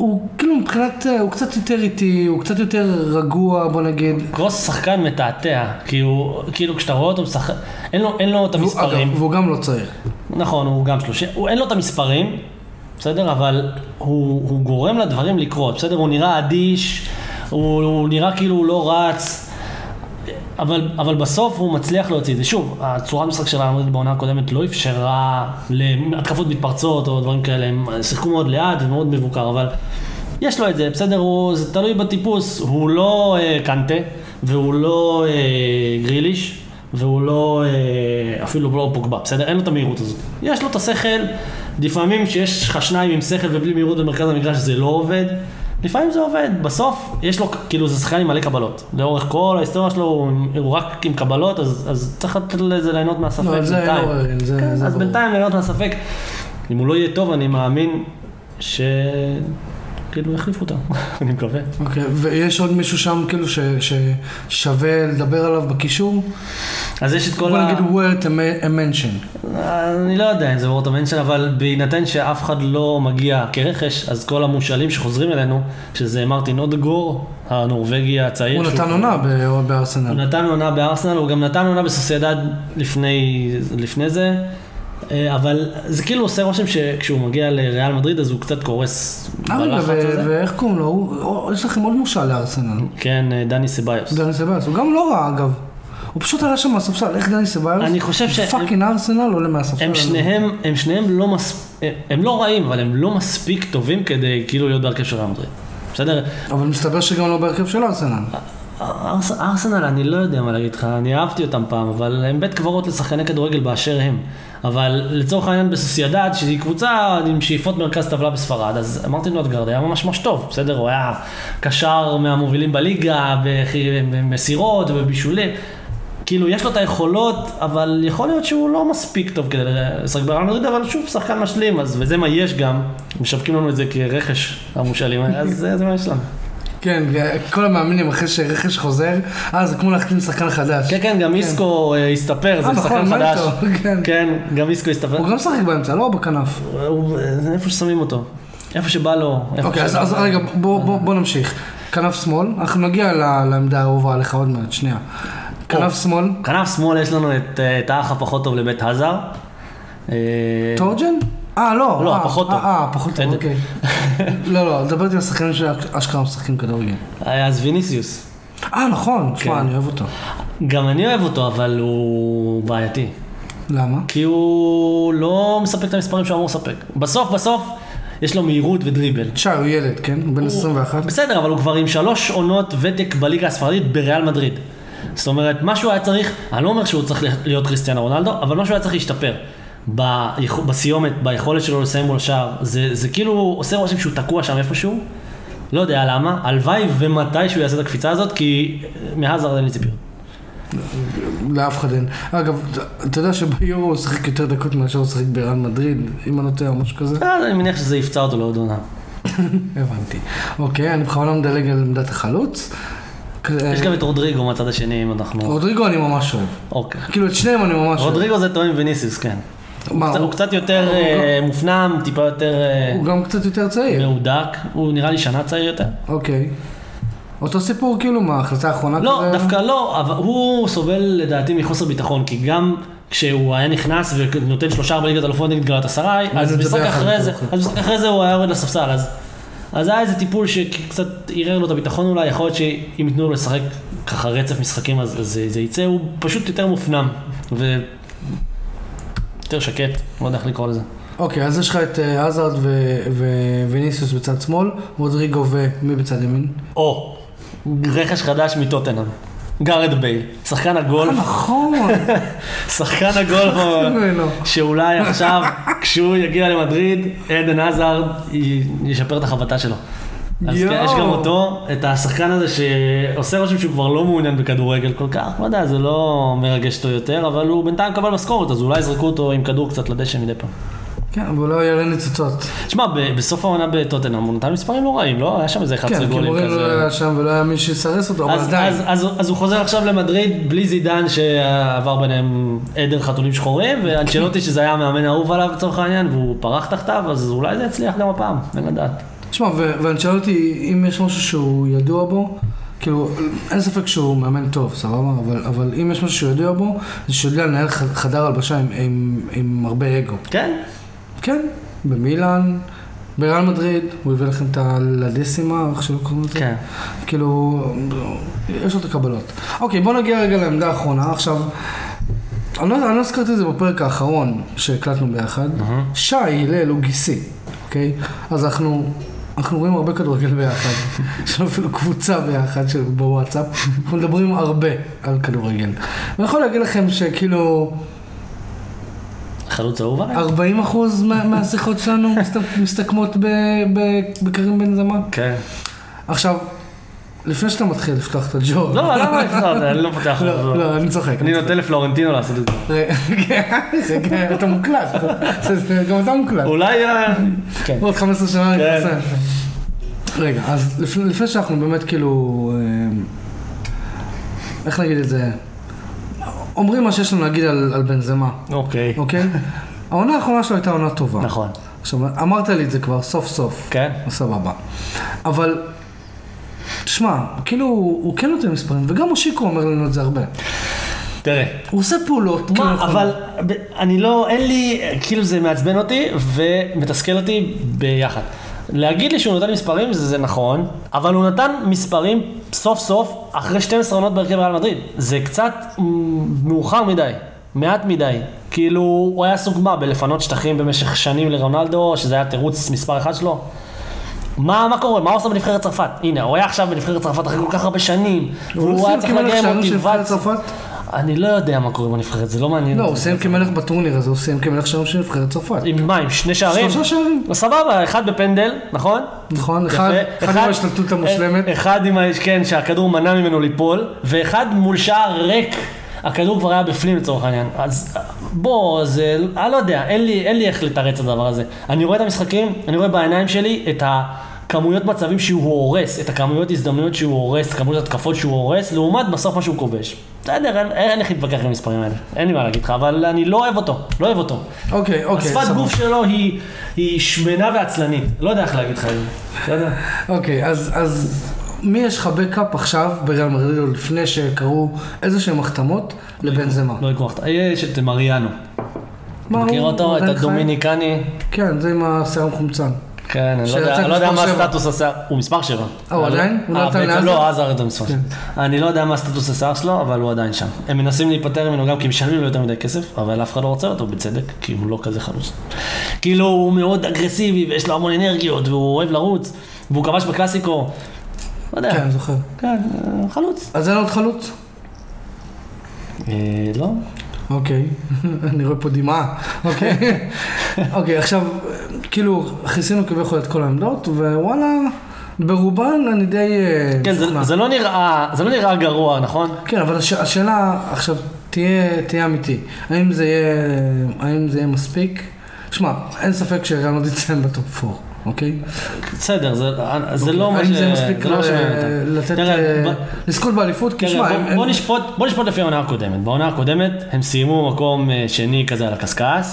הוא כאילו מבחינת, אה, הוא קצת יותר איטי, הוא קצת יותר רגוע, בוא נגיד. קרוס שחקן מתעתע, כי הוא, כאילו כשאתה רואה אותו משחק, אין לו, אין לו את והוא- המספרים. אגב, והוא גם לא צעיר. נכון, הוא גם שלושים, הוא אין לו את המספרים, בסדר? אבל הוא, הוא גורם לדברים לקרות, בסדר? הוא נראה אדיש, הוא, הוא נראה כאילו הוא לא רץ, אבל, אבל בסוף הוא מצליח להוציא את זה. שוב, הצורת משחק של מדריד בעונה הקודמת לא אפשרה להתקפות מתפרצות או דברים כאלה, הם שיחקו מאוד לאט ומאוד מבוקר, אבל יש לו את זה, בסדר? הוא, זה תלוי בטיפוס, הוא לא אה, קנטה והוא לא אה, גריליש. והוא לא, אה, אפילו לא פוגבה, בסדר? אין לו את המהירות הזאת. יש לו את השכל, לפעמים כשיש לך שניים עם שכל ובלי מהירות במרכז המגרש זה לא עובד. לפעמים זה עובד, בסוף יש לו, כאילו זה שחקן עם מלא קבלות. לאורך כל ההיסטוריה שלו הוא, הוא רק עם קבלות, אז, אז צריך לתת לזה ליהנות מהספק לא, זה בינתיים. לא, זה- כן, זה אז ברור. בינתיים ליהנות מהספק. אם הוא לא יהיה טוב, אני מאמין ש... כאילו יחליפו אותו, אני מקווה. אוקיי, ויש עוד מישהו שם כאילו ש- ששווה לדבר עליו בקישור? אז יש את כל בוא ה... נגיד worth a a mention. אני לא יודע אם זה וורט המנשן, אבל בהינתן שאף אחד לא מגיע כרכש, אז כל המושאלים שחוזרים אלינו, שזה מרטין אודגור, הנורבגי הצעיר. הוא נתן עונה ב- הוא בארסנל. נתן עונה בארסנל, הוא גם נתן עונה בסוסיידד לפני, לפני זה, אבל זה כאילו עושה רושם שכשהוא מגיע לריאל מדריד אז הוא קצת קורס אה. ואיך קוראים לו? יש לכם עוד מושאל לארסנל. כן, אה, דני סביוס. דני סביוס, הוא גם לא רע אגב. הוא פשוט עלה שם מהספסל, איך דני סביוס? אני חושב ש- fucking ארסנל עולה מהספסל. הם שניהם, הם שניהם לא מס... הם לא רעים, אבל הם לא מספיק טובים כדי כאילו להיות בהרכב של ריאל מדריד. בסדר? אבל מסתבר שגם לא בהרכב של ארסנל. ארס- ארסנל, אני לא יודע מה להגיד לך, אני אהבתי אותם פעם, אבל הם בית קברות לשחקני כדורגל באשר הם. אבל לצורך העניין בסוסיידד, שהיא קבוצה עם שאיפות מרכז טבלה בספרד, אז מרטין נוטגרד היה ממש ממש טוב, בסדר? הוא היה קשר מהמובילים בליגה, במסירות ובבישולים. כאילו, יש לו את היכולות, אבל יכול להיות שהוא לא מספיק טוב כדי לשחק בריאל מדריד, אבל שוב, שחקן משלים, אז וזה מה יש גם, משווקים לנו את זה כרכש המושאלים, אז זה מה יש לנו. כן, כל המאמינים אחרי שרכש חוזר, אה, זה כמו להחתים שחקן חדש. כן, כן, גם איסקו אה, הסתפר, אה, זה נכון, שחקן מה חדש. כן. כן, גם איסקו הסתפר. הוא גם משחק באמצע, לא בכנף. זה איפה ששמים אותו. איפה שבא לו. אוקיי, אז. רגע, בוא- נמשיך. כנף שמאל, אנחנו נגיע לעמדה האהובה עליך עוד מעט, שנייה. כנף שמאל, כנף שמאל יש לנו את אה, האח הפחות טוב לבית הזארד. אה, טורג'ן? אה, לא. לא, אה, הפחות טוב. אה, אה, פחות טוב. אוקיי. לא, לא, דבר איתי על השחקנים שאשכרה משחקים כדורגל. אז ויניסיוס. אה, נכון, כן. שמע, אני אוהב אותו. גם אני אוהב אותו, אבל הוא בעייתי. למה? כי הוא לא מספק את המספרים שהוא אמור לספק. בסוף, בסוף, יש לו מהירות ודריבל. תשמע, הוא ילד, כן? הוא בן 21. בסדר, אבל הוא כבר עם שלוש עונות ותק בליגה הספרדית בריאל מדריד. זאת אומרת, משהו היה צריך, אני לא אומר שהוא צריך להיות כריסטיאנו רונלדו, אבל משהו היה צריך להשתפר. בסיומת, ביכולת שלו לסיים מול השער, זה, זה כאילו עושה רושם שהוא תקוע שם איפשהו, לא יודע למה, הלוואי ומתי שהוא יעשה את הקפיצה הזאת, כי מהזר אין לי ציפיות. לאף אחד אין. אגב, אתה- יודע שביורו הוא שיחק יותר דקות מאשר הוא שיחק בריאל מדריד, אם אני לא טועה או משהו כזה? אז אני מניח שזה יפצע אותו לעוד עונה. הבנתי. אוקיי, אני בכוונה מדלג על עמדת החלוץ. יש גם את רודריגו מהצד השני, אם אנחנו... רודריגו אני ממש אוהב. אוקיי. כאילו את שניהם אני ממש אוהב. רודריגו זה טוב עם ויניסיוס, כן. מה, הוא הוא- הוא קצת יותר הוא אה, מופנם, טיפה יותר אה, הוא גם קצת יותר צעיר. מהודק, הוא נראה לי שנה צעיר יותר. אוקיי. אותו סיפור כאילו מההחלטה האחרונה לא, כזה? דווקא לא, אבל הוא סובל לדעתי מחוסר ביטחון, כי גם כשהוא היה נכנס ונותן שלושה ארבע ליגת אלופות נגד גלת אסריי, אז משחק אחר אחרי. זה, אז משחק אחרי זה הוא היה יורד לספסל, אז... אז היה איזה טיפול שקצת ערער לו את הביטחון אולי, יכול להיות שאם ייתנו לו לשחק ככה רצף משחקים אז, אז זה, זה יצא, הוא פשוט יותר מופנם, ו... יותר שקט, לא יודע איך לקרוא לזה. אוקיי, אז יש לך את אה, הזארד ו- וויניסיוס בצד שמאל, רודריגו ומי בצד ימין? או, רכש חדש מטוטנהאם, גארת' בייל, שחקן הגולף, אה, נכון. שחקן הגולף. שאולי עכשיו, כשהוא יגיע למדריד, אדן הזארד ישפר את החבטה שלו. אז. כן, יש גם אותו, את השחקן הזה שעושה רושם שהוא כבר לא מעוניין בכדורגל כל כך, לא יודע, זה לא מרגש אותו יותר, אבל הוא בינתיים מקבל משכורת, אז אולי יזרקו אותו עם כדור קצת לדשא מדי פעם. כן, אבל לא יראה ניצוצות. תשמע, בסוף העונה בטוטנאם הוא נתן מספרים לא רעים, לא? היה שם איזה 11 כן, כי גולים מורנו לא כזה. היה שם ולא היה מי שיסרס אותו, אבל עדיין. אז, הוא חוזר עכשיו למדריד בלי זידן שעבר ביניהם עדר חתולים שחורים ואנצ'לוטי שזה היה המאמן האהוב עליו לצורך העניין והוא פרח תחתיו אז אולי זה יצליח גם הפעם, אין לדעת. שמע, ו- ואני שואל אותי אם יש משהו שהוא ידוע בו, כאילו, אין ספק שהוא מאמן טוב, סבבה? אבל, אבל אם יש משהו שהוא ידוע בו, זה שהוא יודע לנהל חדר הלבשה עם, עם, עם הרבה אגו. כן? כן, במילאן, בריאל מדריד, הוא הביא לכם את הלדיסימה, איך שלא קוראים לזה. כן. כאילו, יש לו את הקבלות. אוקיי, בוא נגיע רגע לעמדה האחרונה. עכשיו, אני לא, אני לא הזכרתי את זה בפרק האחרון שהקלטנו ביחד. שי הלל הוא גיסי, אוקיי? אז אנחנו, אנחנו רואים הרבה כדורגל ביחד. יש לנו אפילו קבוצה ביחד בוואטסאפ. אנחנו מדברים הרבה על כדורגל. אני יכול להגיד לכם שכאילו... חלוץ אהוב עליי? 40 אחוז מה, מהשיחות שלנו מסת- מסתכמות בקרים בן זמן. כן. עכשיו, לפני שאתה מתחיל לפתוח את הג'וב. לא, למה לפתוח? אני לא פותח. לא, לא, אני צוחק. אני נותן לפלורנטינו לעשות את זה. רגע, אתה מוקלט, גם אתה מוקלט. אולי... אה, כן. עוד 15 שנה אני כן. מפרסם. רגע, אז לפני- שאנחנו באמת כאילו, אה, איך נגיד את זה, אומרים מה שיש לנו להגיד על על בנזמה, אוקיי. אוקיי? העונה האחרונה שלו הייתה עונה טובה. נכון. עכשיו, אמרת לי את זה כבר, סוף סוף. כן? סבבה. אבל, תשמע, כאילו, הוא כן נותן מספרים, וגם מושיקו אומר לנו את זה הרבה. תראה. הוא עושה פעולות. כאילו, מה, נכונות. אבל ב- אני לא, אין לי, כאילו זה מעצבן אותי ומתסכל אותי ביחד. להגיד לי שהוא נותן מספרים זה, זה נכון, אבל הוא נתן מספרים סוף סוף אחרי 12 עונות בהרכב ריאל מדריד. זה קצת מאוחר מדי, מעט מדי. כאילו, הוא היה סוג מה, בלפנות שטחים במשך שנים לרונלדו, שזה היה תירוץ מספר אחד שלו? מה, מה קורה? מה הוא עושה בנבחרת צרפת? הנה, הוא היה עכשיו בנבחרת צרפת אחרי כל כך הרבה שנים. הוא היה צריך להגיע עם מוטיבציה. אני לא יודע מה קורה בנבחרת, זה לא מעניין. לא. הוא סיים כמלך בטורניר הזה, הוא סיים כמלך שערים של נבחרת צרפת. עם מה, עם שני שערים? שלושה שערים. סבבה, אחד בפנדל, נכון? נכון, אחד עם ההשתלטות המושלמת. אחד עם. כן, שהכדור מנע ממנו ליפול, ואחד מול שער ריק, הכדור כבר היה בפנים לצורך העניין. אז בוא, זה... אני לא יודע, אין לי, אין לי איך לתרץ את הדבר הזה. אני רואה את המשחקים, אני רואה בעיניים שלי את הכמויות מצבים שהוא הורס, את הכמויות הזדמנויות שהוא הורס, כמויות התקפות שהוא הורס, לעומת בסוף מה שהוא כובש. בסדר, אין, איך להתווכח עם המספרים האלה, אין לי מה להגיד לך, אבל אני לא אוהב אותו, לא אוהב אותו. אוקיי, אוקיי, השפת סבבה. גוף שלו היא, היא שמנה ועצלנית, לא יודע איך להגיד לך את זה. בסדר? אוקיי, אז, אז מי יש לך בקאפ עכשיו בריאל מדריד, או לפני שקרו איזה שהם החתמות לבנזמה? לא יקרוח, יש את מריאנו. מכיר אותו? את? הדומיניקני? כן, זה עם השיער המחומצן. כן, אני לא יודע- לא מה. הסטטוס השיער, הוא מספר 7. אה, הוא עדיין? הוא לא נתן לעזר? לא, עזר יותר מספר כן. שבע. אני לא יודע מה הסטטוס השיער שלו, אבל הוא עדיין שם. הם מנסים להיפטר ממנו גם כי משלמים לו יותר מדי כסף, אבל אף אחד לא רוצה אותו בצדק, כי הוא לא כזה חלוץ. כאילו, הוא מאוד אגרסיבי, ויש לו המון אנרגיות, והוא אוהב לרוץ, והוא כבש בקלאסיקו. לא יודע. כן, זוכר. כן, חלוץ. אז אין עוד חלוץ? אה, לא? אוקיי, אני רואה פה דמעה. אוקיי, אוקיי, עכשיו, כאילו, כיסינו כביכול את כל העמדות, ווואלה, ברובן אני די אה, כן, זה- לא נראה, זה לא נראה גרוע, נכון? כן, אבל הש, השאלה, עכשיו, תהיה, תהיה אמיתי. האם זה יהיה, האם זה יהיה מספיק? שמע, אין ספק שריאל מדריד תסיים בטופ 4, אוקיי? בסדר, זה, זה לא מה ש... האם זה מספיק לא לתת, אה, לזכות באליפות? כי שמע, בוא- נשפוט, לפי העונה הקודמת. בעונה הקודמת הם סיימו מקום אה, שני כזה על הקשקש,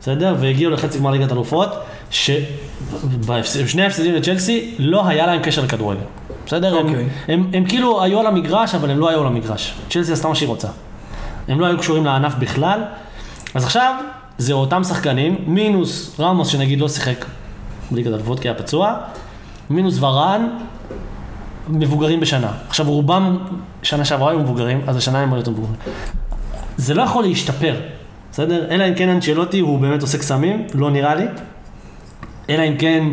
בסדר? והגיעו לחצי גמר ליגת אלופות, שבשני ההפסדים לצ'לסי לא היה להם קשר לכדורגל. בסדר? הם, אוקיי. הם, הם כאילו היו על המגרש, אבל הם לא היו על המגרש. צ'לסי עשתה מה שהיא רוצה. הם לא היו קשורים לענף בכלל. אז עכשיו, זה אותם שחקנים, מינוס רמוס שנגיד לא שיחק בליגת אלופות כי היה פצוע, מינוס ורן, מבוגרים בשנה. עכשיו רובם שנה שעברה היו מבוגרים, אז השנה הם יותר מבוגרים. זה לא יכול להשתפר, בסדר? אלא אם כן אנצ'לוטי הוא באמת עושה קסמים, לא נראה לי. אלא אם כן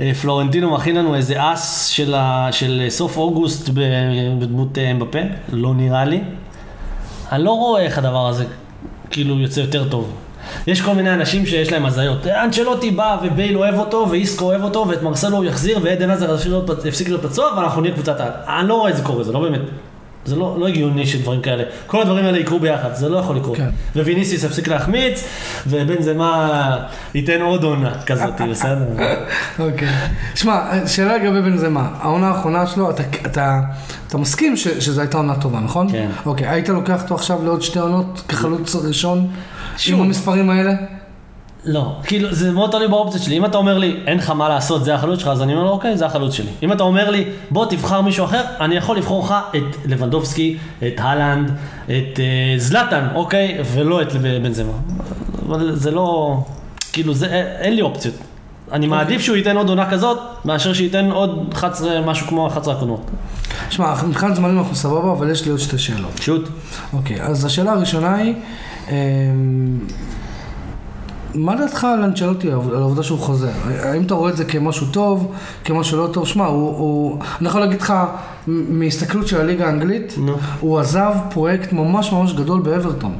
אה, פלורנטינו מכין לנו איזה אס של, ה, של סוף אוגוסט בדמות אה, אמבפה, לא נראה לי. אני לא רואה איך הדבר הזה כאילו יוצא יותר טוב. יש כל מיני אנשים שיש להם הזיות. אנצ'לוטי בא ובייל אוהב אותו, ואיסקו אוהב אותו, ואת מרסלו הוא יחזיר, ועדן עזר יפסיק להיות- פצוע, ואנחנו נהיה קבוצת העל. אני לא רואה את זה קורה, זה לא באמת. זה לא, לא הגיוני שדברים כאלה, כל הדברים האלה יקרו ביחד, זה לא יכול לקרות. כן. וויניסיוס יפסיק להחמיץ, ובן זמה ייתן עוד עונה כזאת, בסדר? אוקיי. שמע, שאלה לגבי בנזמה, העונה האחרונה שלו, אתה, אתה, אתה מסכים ש, שזו הייתה עונה טובה, נכון? כן. אוקיי, היית לוקח אותו עכשיו לעוד שתי עונות כחלוץ ראשון שוב. עם המספרים האלה? לא, כאילו, זה מאוד תלוי באופציות שלי. אם אתה אומר לי, אין לך מה לעשות, זה החלוץ שלך, אז אני אומר לו, אוקיי, זה החלוץ שלי. אם אתה אומר לי, בוא תבחר מישהו אחר, אני יכול לבחור לך את לבנדובסקי, את הלנד, את אה, זלאטן, אוקיי, ולא את בן זמה. אבל זה לא, כאילו, זה, אה, אין לי אופציות. אני מעדיף שהוא ייתן עוד עונה כזאת, מאשר שייתן עוד 11, משהו כמו 11 הקודמות. שמע, מבחינת זמנים אנחנו סבבה, אבל יש לי עוד שתי שאלות. שוט. אוקיי, אז השאלה הראשונה היא, מה דעתך על אנצ'לוטי, על העובדה שהוא חוזר? האם אתה רואה את זה כמשהו טוב, כמשהו לא טוב? שמע, הוא, הוא, אני יכול להגיד לך, מהסתכלות של הליגה האנגלית, נו. הוא עזב פרויקט ממש ממש גדול באברטון.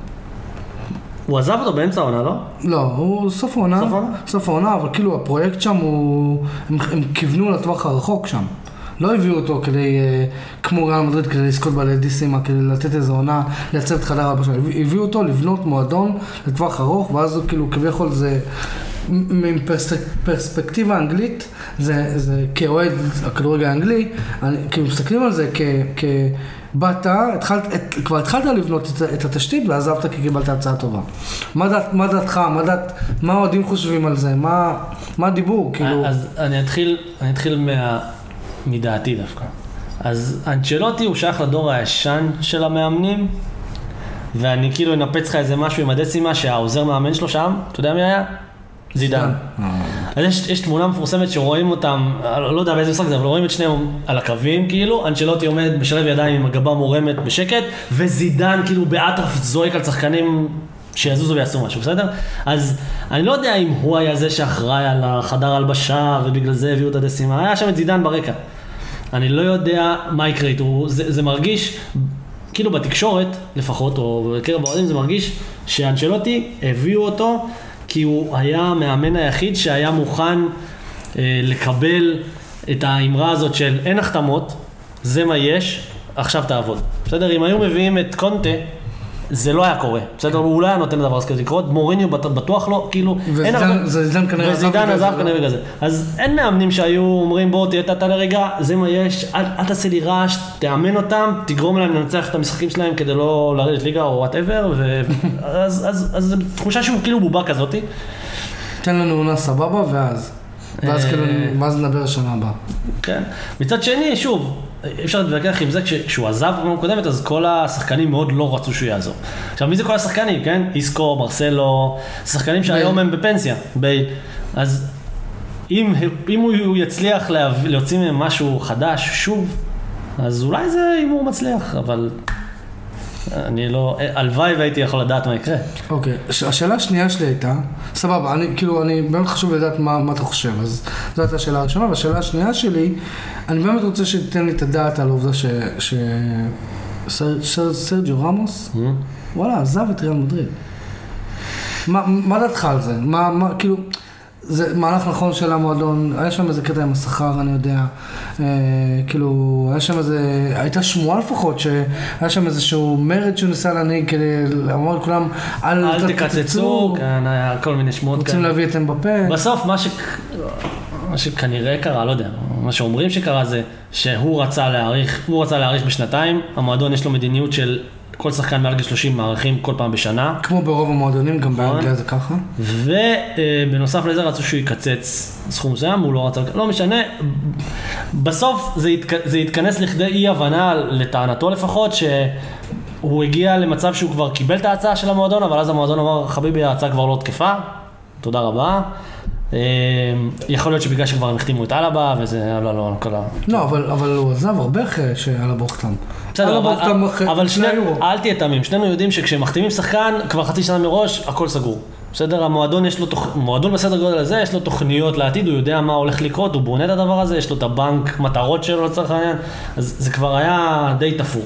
הוא עזב אותו באמצע העונה, לא? לא, הוא סוף העונה, סוף העונה? סוף העונה, אבל כאילו הפרויקט שם הוא, הם, הם כיוונו לטווח הרחוק שם. לא הביאו אותו כדי, אה, כמו ריאל מדריד, כדי לזכות באלדיסימה, כדי לתת איזו עונה, לייצב את חדר הבשל. הביאו אותו לבנות מועדון לטווח ארוך, ואז הוא כאילו כביכול זה, מפרספקטיבה אנגלית, זה, זה כאוהד הכדורגל האנגלי, אני, כאילו מסתכלים על זה כ... כ התחלת, את, כבר התחלת לבנות את, את התשתית ועזבת כי קיבלת הצעה טובה. מה, דעת, מה דעתך, מה, דעת, מה האוהדים חושבים על זה, מה, מה הדיבור, כאילו, אז אני אתחיל, אני אתחיל מה, מדעתי דווקא. אז אנצ'לוטי הוא שייך לדור הישן של המאמנים, ואני כאילו אנפץ לך איזה משהו עם הדצימה שהעוזר מאמן שלו שם, אתה יודע מי היה? זידן. אז יש, יש תמונה מפורסמת שרואים אותם, לא יודע באיזה משחק זה, אבל רואים את שניהם על הקווים, כאילו, אנצ'לוטי עומד משלב ידיים עם הגבה מורמת בשקט, וזידן כאילו באטרף זועק על שחקנים שיזוזו ויעשו משהו, בסדר? אז אני לא יודע אם הוא היה זה שאחראי על החדר הלבשה, ובגלל זה הביאו את הדסימה, היה שם את זידן ברקע. אני לא יודע מה יקרה איתו, זה, זה מרגיש, כאילו בתקשורת לפחות, או בקרב האוהדים, זה מרגיש שאנצ'לוטי הביאו אותו כי הוא היה המאמן היחיד שהיה מוכן אה, לקבל את האמרה הזאת של אין החתמות, זה מה יש, עכשיו תעבוד. בסדר? אם היו מביאים את קונטה, זה לא היה קורה. בסדר? הוא לא היה נותן לדבר כזה לקרות, מוריניו בט- בטוח לא, כאילו, אין וזידן- זידן כנראה עזב וזידן זה, עזב לא? כנראה בגלל זה. אז אין מאמנים שהיו אומרים בוא תהיה תתה לרגע, זה מה יש, אל, תעשה לי רעש, תאמן אותם, תגרום להם לנצח את המשחקים שלהם כדי לא לרדת ליגה או whatever, אז, זו תחושה שהוא כאילו בובה כזאתי. תן לנו עונה סבבה ואז. ואז אה, כאילו, ואז נדבר שנה הבאה. כן. מצד שני, שוב, אי אפשר להתווכח עם זה, כש- כשהוא עזב בפעם הקודמת, אז כל השחקנים מאוד לא רצו שהוא יעזוב. עכשיו, מי זה כל השחקנים, כן? איסקו, מרסלו, שחקנים שהיום הם בפנסיה. בייל. אז אם, אם הוא יצליח להוציא מהם משהו חדש, שוב, אז אולי זה הימור מצליח, אבל אני לא, הלוואי והייתי יכול לדעת מה יקרה. אוקיי, הש- השאלה השנייה שלי הייתה, סבבה, אני כאילו, אני באמת חשוב לדעת מה, מה אתה חושב, אז זו הייתה השאלה הראשונה, והשאלה השנייה שלי, אני באמת רוצה שתיתן לי את הדעת על העובדה ש... ש... סר, סר, סרג'יו רמוס, וואלה, עזב את ריאל מדריד. מה דעתך על זה? מה, מה, כאילו, זה מהלך נכון של המועדון, היה שם איזה קטע עם השכר, אני יודע, אה, כאילו, היה שם איזה, הייתה שמועה לפחות, שהיה שם איזשהו מרד שהוא ניסה להנהיג כדי לומר לכולם, אל, אל תקצצו, כן, היה כל מיני שמועות רוצים כאלה. להביא את אמבפה. בסוף מה, ש... מה שכנראה קרה, לא יודע, מה שאומרים שקרה זה שהוא רצה להאריך, הוא רצה להאריך בשנתיים, המועדון יש לו מדיניות של כל שחקן מעל גיל 30 מאריכים כל פעם בשנה, כמו ברוב המועדונים, גם נכון. באנגליה זה ככה. ובנוסף לזה רצו שהוא יקצץ סכום מסוים, הוא לא רצה, לא משנה, בסוף זה, התכ... זה התכנס לכדי אי הבנה, לטענתו לפחות, שהוא הגיע למצב שהוא כבר קיבל את ההצעה של המועדון, אבל אז המועדון אמר, חביבי, ההצעה כבר לא תקפה, תודה רבה. אה, יכול להיות שבגלל שכבר הם החתימו את אלבה, וזה לו על כל ה... לא, אבל, אבל הוא עזב הרבה אחרי שאללה הוחתם. בסדר, אבל, הוחתם אחרי אבל שני שני, יורו. אל תהיה תמים, שנינו יודעים שכשמחתימים שחקן, כבר חצי שנה מראש, הכל סגור. בסדר, המועדון יש לו, תוכ... מועדון בסדר גודל הזה, יש לו תוכניות לעתיד, הוא יודע מה הולך לקרות, הוא בונה את הדבר הזה, יש לו את הבנק מטרות שלו לצורך העניין, אז זה כבר היה די תפור.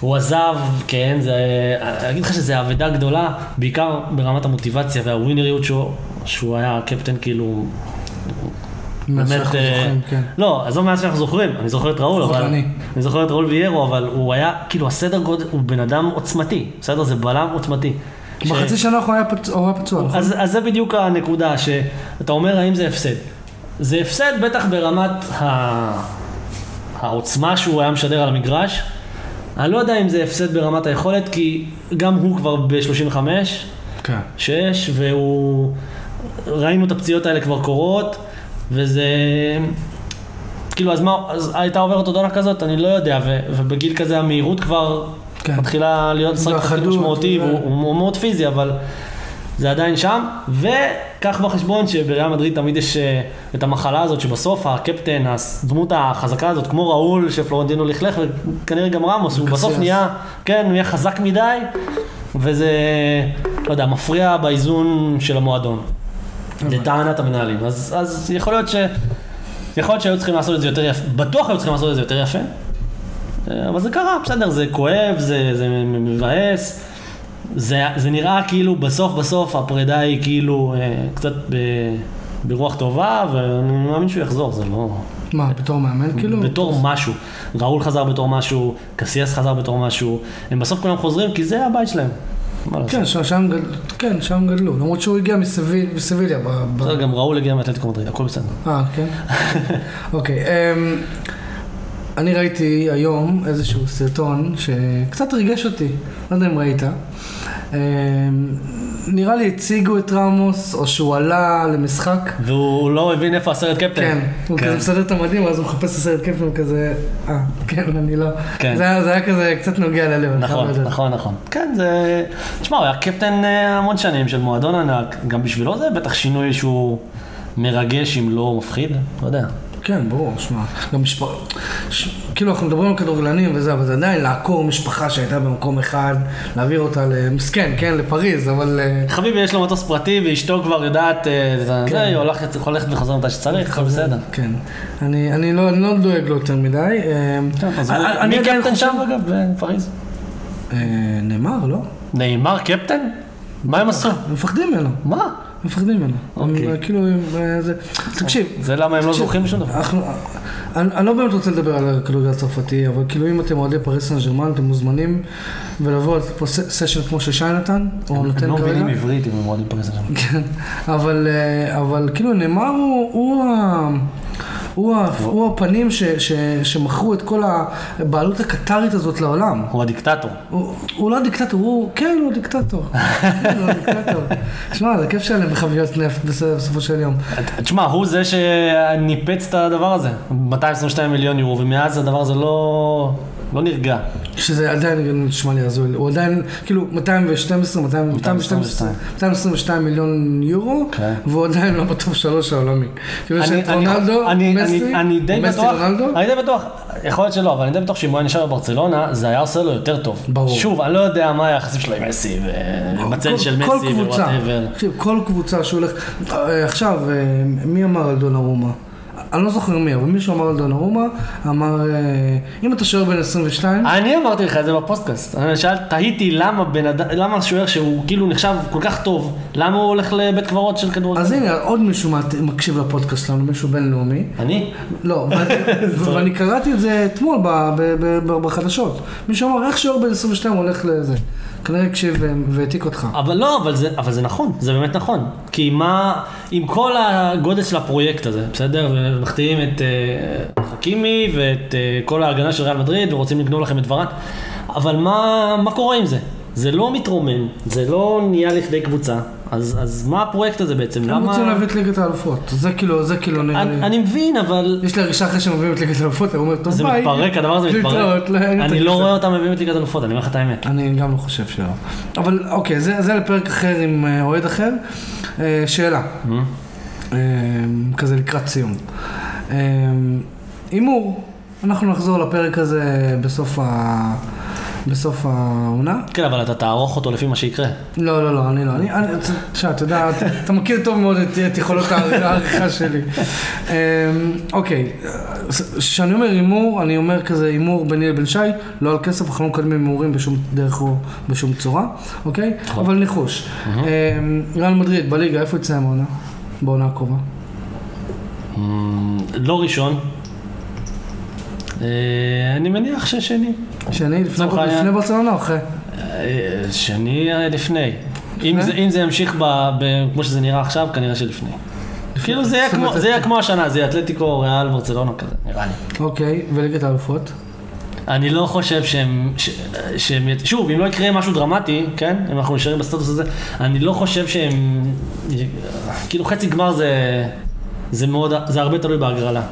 הוא עזב, כן, זה, אני אגיד לך שזו אבדה גדולה, בעיקר ברמת המוטיבציה והווינריות שהוא, שהוא היה קפטן כאילו, באמת, אה, זוכרים, כן. לא, עזוב מאז שאנחנו זוכרים, אני זוכר את ראול, אבל, אני. זוכר את ראול ויירו, אבל הוא היה, כאילו הסדר גודל, הוא בן אדם עוצמתי, בסדר? זה בלם עוצמתי. ש- בחצי שנה האחרונה הוא היה פצוע, נכון? אז, אז זה בדיוק הנקודה, שאתה אומר האם זה הפסד. זה הפסד בטח ברמת ה... העוצמה שהוא היה משדר על המגרש. אני לא יודע אם זה הפסד ברמת היכולת, כי גם הוא כבר ב-35, כן. שש, והוא... ראינו את הפציעות האלה כבר קורות, וזה... כאילו, אז מה, אז הייתה עוברת עוד עונה כזאת? אני לא יודע, ו, ובגיל כזה המהירות כבר כן. מתחילה להיות תפקיד והחדות, משמעותי. והוא הוא מאוד פיזי, אבל זה עדיין שם. וקח בחשבון שבריאל מדריד תמיד יש אה, את המחלה הזאת, שבסוף הקפטן, הדמות החזקה הזאת, כמו ראול, שפלורנטינו לכלך, וכנראה גם רמוס, הוא בסוף. נהיה, כן, הוא נהיה חזק מדי, וזה, לא יודע, מפריע באיזון של המועדון. לטענת המנהלים. אז, אז יכול להיות ש... יכול להיות שהיו צריכים לעשות את זה יותר יפה, בטוח היו צריכים לעשות את זה יותר יפה, אה, אבל זה קרה, בסדר, זה כואב, זה, זה מבאס, זה, זה נראה כאילו בסוף בסוף הפרידה היא כאילו אה, קצת ב, ברוח טובה, ואני מאמין שהוא יחזור, זה לא... מה, בתור מאמן כאילו? בתור משהו. ראול חזר בתור משהו, קסיאס חזר בתור משהו, הם בסוף כולם חוזרים כי זה הבית שלהם. לעשות? כן, שם- כן, שם גדלו, למרות שהוא הגיע מסביל- מסביליה. בסדר, גם ראול הגיע מאתלטיקו מדריד, הכל בסדר. אה, כן? אוקיי. אמ, אני ראיתי היום איזשהו סרטון שקצת ריגש אותי, לא יודע אם ראית. נראה לי הציגו את רמוס, או שהוא עלה למשחק. והוא לא הבין איפה הסרט קפטן. כן, הוא כזה מסדר את המדים, אז הוא מחפש את הסרט קפטן כזה, אה, כן, אני לא. כן. זה היה- זה היה כזה קצת נוגע ללב. נכון. נכון, נכון. כן, זה... תשמע, הוא היה קפטן אה, המון שנים של מועדון ענק, גם בשבילו זה בטח שינוי שהוא מרגש אם לא מפחיד, לא יודע. כן, ברור, שמע, גם משפחה, ש... כאילו אנחנו מדברים על כדורגלנים וזה, אבל זה עדיין לעקור משפחה שהייתה במקום אחד, להעביר אותה למסכן, כן, לפריז, אבל... אה, חביבי יש לו מטוס פרטי ואשתו כבר יודעת, אה, זה, כן. זה, היא הולכת הולכת וחוזרת מתי שצריך, הכל בסדר. כן. אני, אני, לא, אני לא דואג לו יותר מדי. אה, אז הוא- אני מי קפטן שם אגב בפריז? נאמר, לא? נאמר קפטן? מה הם עשו? הם מפחדים ממנו, מה? הם מפחדים ממנו. אוקיי. הם, אה, כאילו, הם, אה, זה... תקשיב, זה למה הם לא זוכים בשום דבר. אנחנו, אני, אני לא באמת רוצה לדבר על הכדורגל הצרפתי, אבל כאילו אם אתם אוהדי פריס סן ג'רמן, אתם מוזמנים ולבוא פה ס- סשן כמו ששי נתן, או נותן הם לא כרגע. מבינים עברית אם הם אוהדים פריז שם. כן, אבל, אה, אבל כאילו נאמר הוא, הוא, ה- הוא, הפנים ש, ש, שמכרו את כל הבעלות הקטרית הזאת לעולם. הוא הדיקטטור. הוא, הוא לא דיקטטור, הוא, כן, הוא דיקטטור. כן, הוא דיקטטור. שמע, זה כיף שלהם בחביות נפט בסופו של יום. תשמע, הוא זה שניפץ את הדבר הזה. 222 מיליון יורו, ומאז הדבר הזה לא, לא נרגע. שזה עדיין נשמע לי הזוי, הוא עדיין, כאילו 212, 212, 222. 222 מיליון יורו, כן. והוא עדיין לא בטופ שלוש העולמי. כאילו יש את רונלדו, מסי, אני- די בטוח, אני די בטוח, יכול להיות שלא, אבל אני די בטוח שאם הוא היה נשאר בברצלונה, זה היה עושה לו יותר טוב. ברור. שוב, אני לא יודע מה היחסים שלו עם מסי, ובצל כל- של מסי ו whatever. כל קבוצה שהולך, אה, עכשיו, אה, מי אמר על דונרומה? אני לא זוכר מי, אבל מישהו אמר על דונרומה, אמר, אה, אם אתה שוער בן 22, אני אמרתי לך את זה בפודקאסט. אני שאלת, תהיתי למה בן אדם, למה שוער שהוא כאילו נחשב כל כך טוב, למה הוא הולך לבית קברות של כדורגל? אז הנה, עוד מישהו מקשיב לפודקאסט שלנו, מישהו בינלאומי. אני? לא, ואני- קראתי את זה אתמול בחדשות. מישהו אמר, איך שוער בן 22 הולך לזה? כנראה הקשיב ו- והעתיק אותך. אבל לא, אבל זה, אבל זה נכון, זה באמת נכון. כי מה, עם כל הגודל של הפרויקט הזה, בסדר? ומחטיאים את uh, חכימי ואת uh, כל ההגנה של ריאל מדריד ורוצים לגנוב לכם את ורן, אבל מה, מה קורה עם זה? זה לא מתרומם, זה לא נהיה לכדי קבוצה, אז, אז מה הפרויקט הזה בעצם? הם רוצים להביא את ליגת האלופות. זה כאילו, זה כאילו נראה לי... אני, מבין, אבל יש לי הרגשה אחרי שהם מביאים את ליגת האלופות, הם אומרים, טוב זה ביי. מתפרק, הדבר הזה מתפרק. לא, אני לא. רואה אותם מביאים את ליגת אלופות, אני אומר לך את האמת. אני גם לא חושב שלא. אבל אוקיי, זה, זה לפרק אחר עם אה, אוהד אחר. שאלה, כזה לקראת סיום. אה, הימור, אנחנו נחזור לפרק הזה בסוף, ה... בסוף העונה. כן, אבל אתה תערוך אותו לפי מה שיקרה. לא, לא, לא, אני לא. אני, אני, תשמע, אתה יודע, אתה- מכיר טוב מאוד את, יכולות הער- העריכה שלי. אמ, אוקיי, כשאני אומר הימור, אני אומר כזה הימור ביני לבין שי, לא על כסף, אנחנו לא מקדמים הימורים בשום דרך או בשום צורה, אוקיי? אבל ניחוש. אמ, ריאל מדריד, בליגה, איפה יצא העונה? בעונה הקרובה. אמ, לא ראשון. אה, אני מניח ששני. שני, לפני, ברצלונה או אחרי? אה, שני אה, לפני. אם? זה, אם זה ימשיך ב, ב, כמו שזה נראה עכשיו, כנראה שלפני. כאילו זה יהיה כמו השנה, זה יהיה אתלטיקו, ריאל, ברצלונה כזה, נראה לי. אוקיי, וליגת האלופות? אני לא חושב שהם, ש, שהם, שוב, אם לא יקרה משהו דרמטי, כן, אם אנחנו נשארים בסטטוס הזה, אני לא חושב שהם, כאילו חצי גמר זה, זה מאוד, זה הרבה תלוי בהגרלה.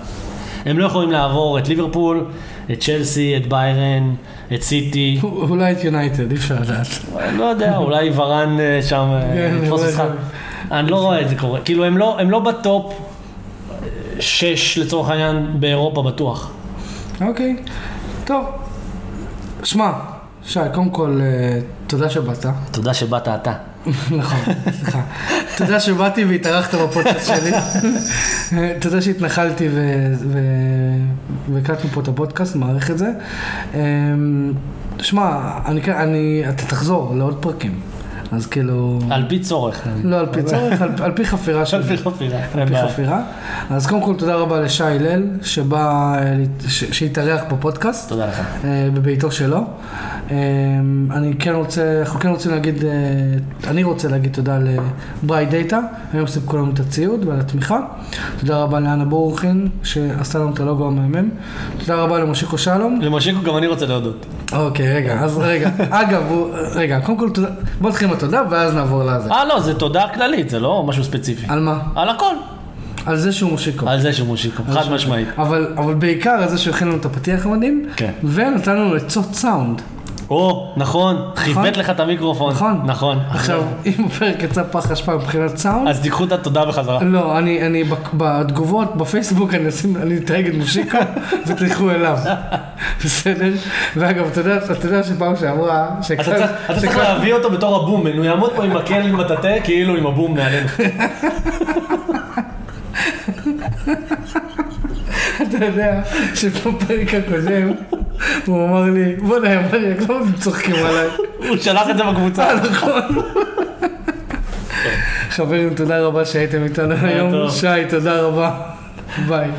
הם לא יכולים לעבור את ליברפול, את צ'לסי, את ביירן, את סיטי. אולי את יונייטד, אי אפשר לדעת. לא יודע, אולי ורן אה, שם אה, כן, יתפוס אותך. זה. אני לא רואה את זה קורה. כאילו, הם לא, הם לא בטופ אה, שש לצורך העניין באירופה בטוח. אוקיי, טוב. שמע, שי, קודם כל, אה, תודה שבאת. תודה שבאת אתה. נכון, סליחה. תודה שבאתי והתארחת בפודקאסט שלי. תודה שהתנחלתי והקלטנו פה את הפודקאסט, מעריך את זה. אמ, שמע, אני, כן- אני, אתה תחזור לעוד פרקים. אז כאילו... על פי צורך. לא על פי צורך, על, על פי חפירה שלי. על פי חפירה. על פי. חפירה. אז קודם כל תודה רבה לשי הלל, שבא, אה, ש- שהתארח בפודקאסט. תודה לך. אה, בביתו שלו. אה, אני כן רוצה, אנחנו כן רוצים להגיד, אני רוצה להגיד תודה לבריי דאטה, הם סיפקו לנו את הציוד ועל התמיכה. תודה רבה לאנה בורוכין, שעשתה לנו את הלוגו המהמם. תודה רבה למושיקו שלום. למושיקו גם אני רוצה להודות. אוקיי, רגע, אז רגע, אגב, רגע, קודם כל תודה, בוא נתחיל עם התודה ואז נעבור לזה. אה, לא, זה תודה כללית, זה לא משהו ספציפי. על מה? על הכל. על זה שהוא מושיקו. על זה שהוא מושיקו, חד משמעית. אבל, אבל בעיקר על זה שהוא הכין לנו את הפתיח המדהים, כן. ונתן לנו עצות סאונד. או, נכון, חיבט לך את המיקרופון. נכון. נכון. עכשיו, אם הפרק יצא פח אשפה מבחינת סאונד, אז תיקחו את התודה בחזרה. לא, אני, בתגובות בפייסבוק אני אשים, אני אתייג את מושיקו ותלכו אליו, בסדר? ואגב, אתה יודע, שפעם שעברה, אתה צריך- להביא אותו בתור הבומן, הוא יעמוד פה עם מקל עם מטאטא כאילו עם הבום מעלינו. אתה יודע שבפרק הקודם, הוא אמר לי, בוא'נה, אמר לי, לא צוחקים עליי. הוא שלח את זה בקבוצה. נכון. חברים, תודה רבה שהייתם איתנו היום. שי, תודה רבה. ביי.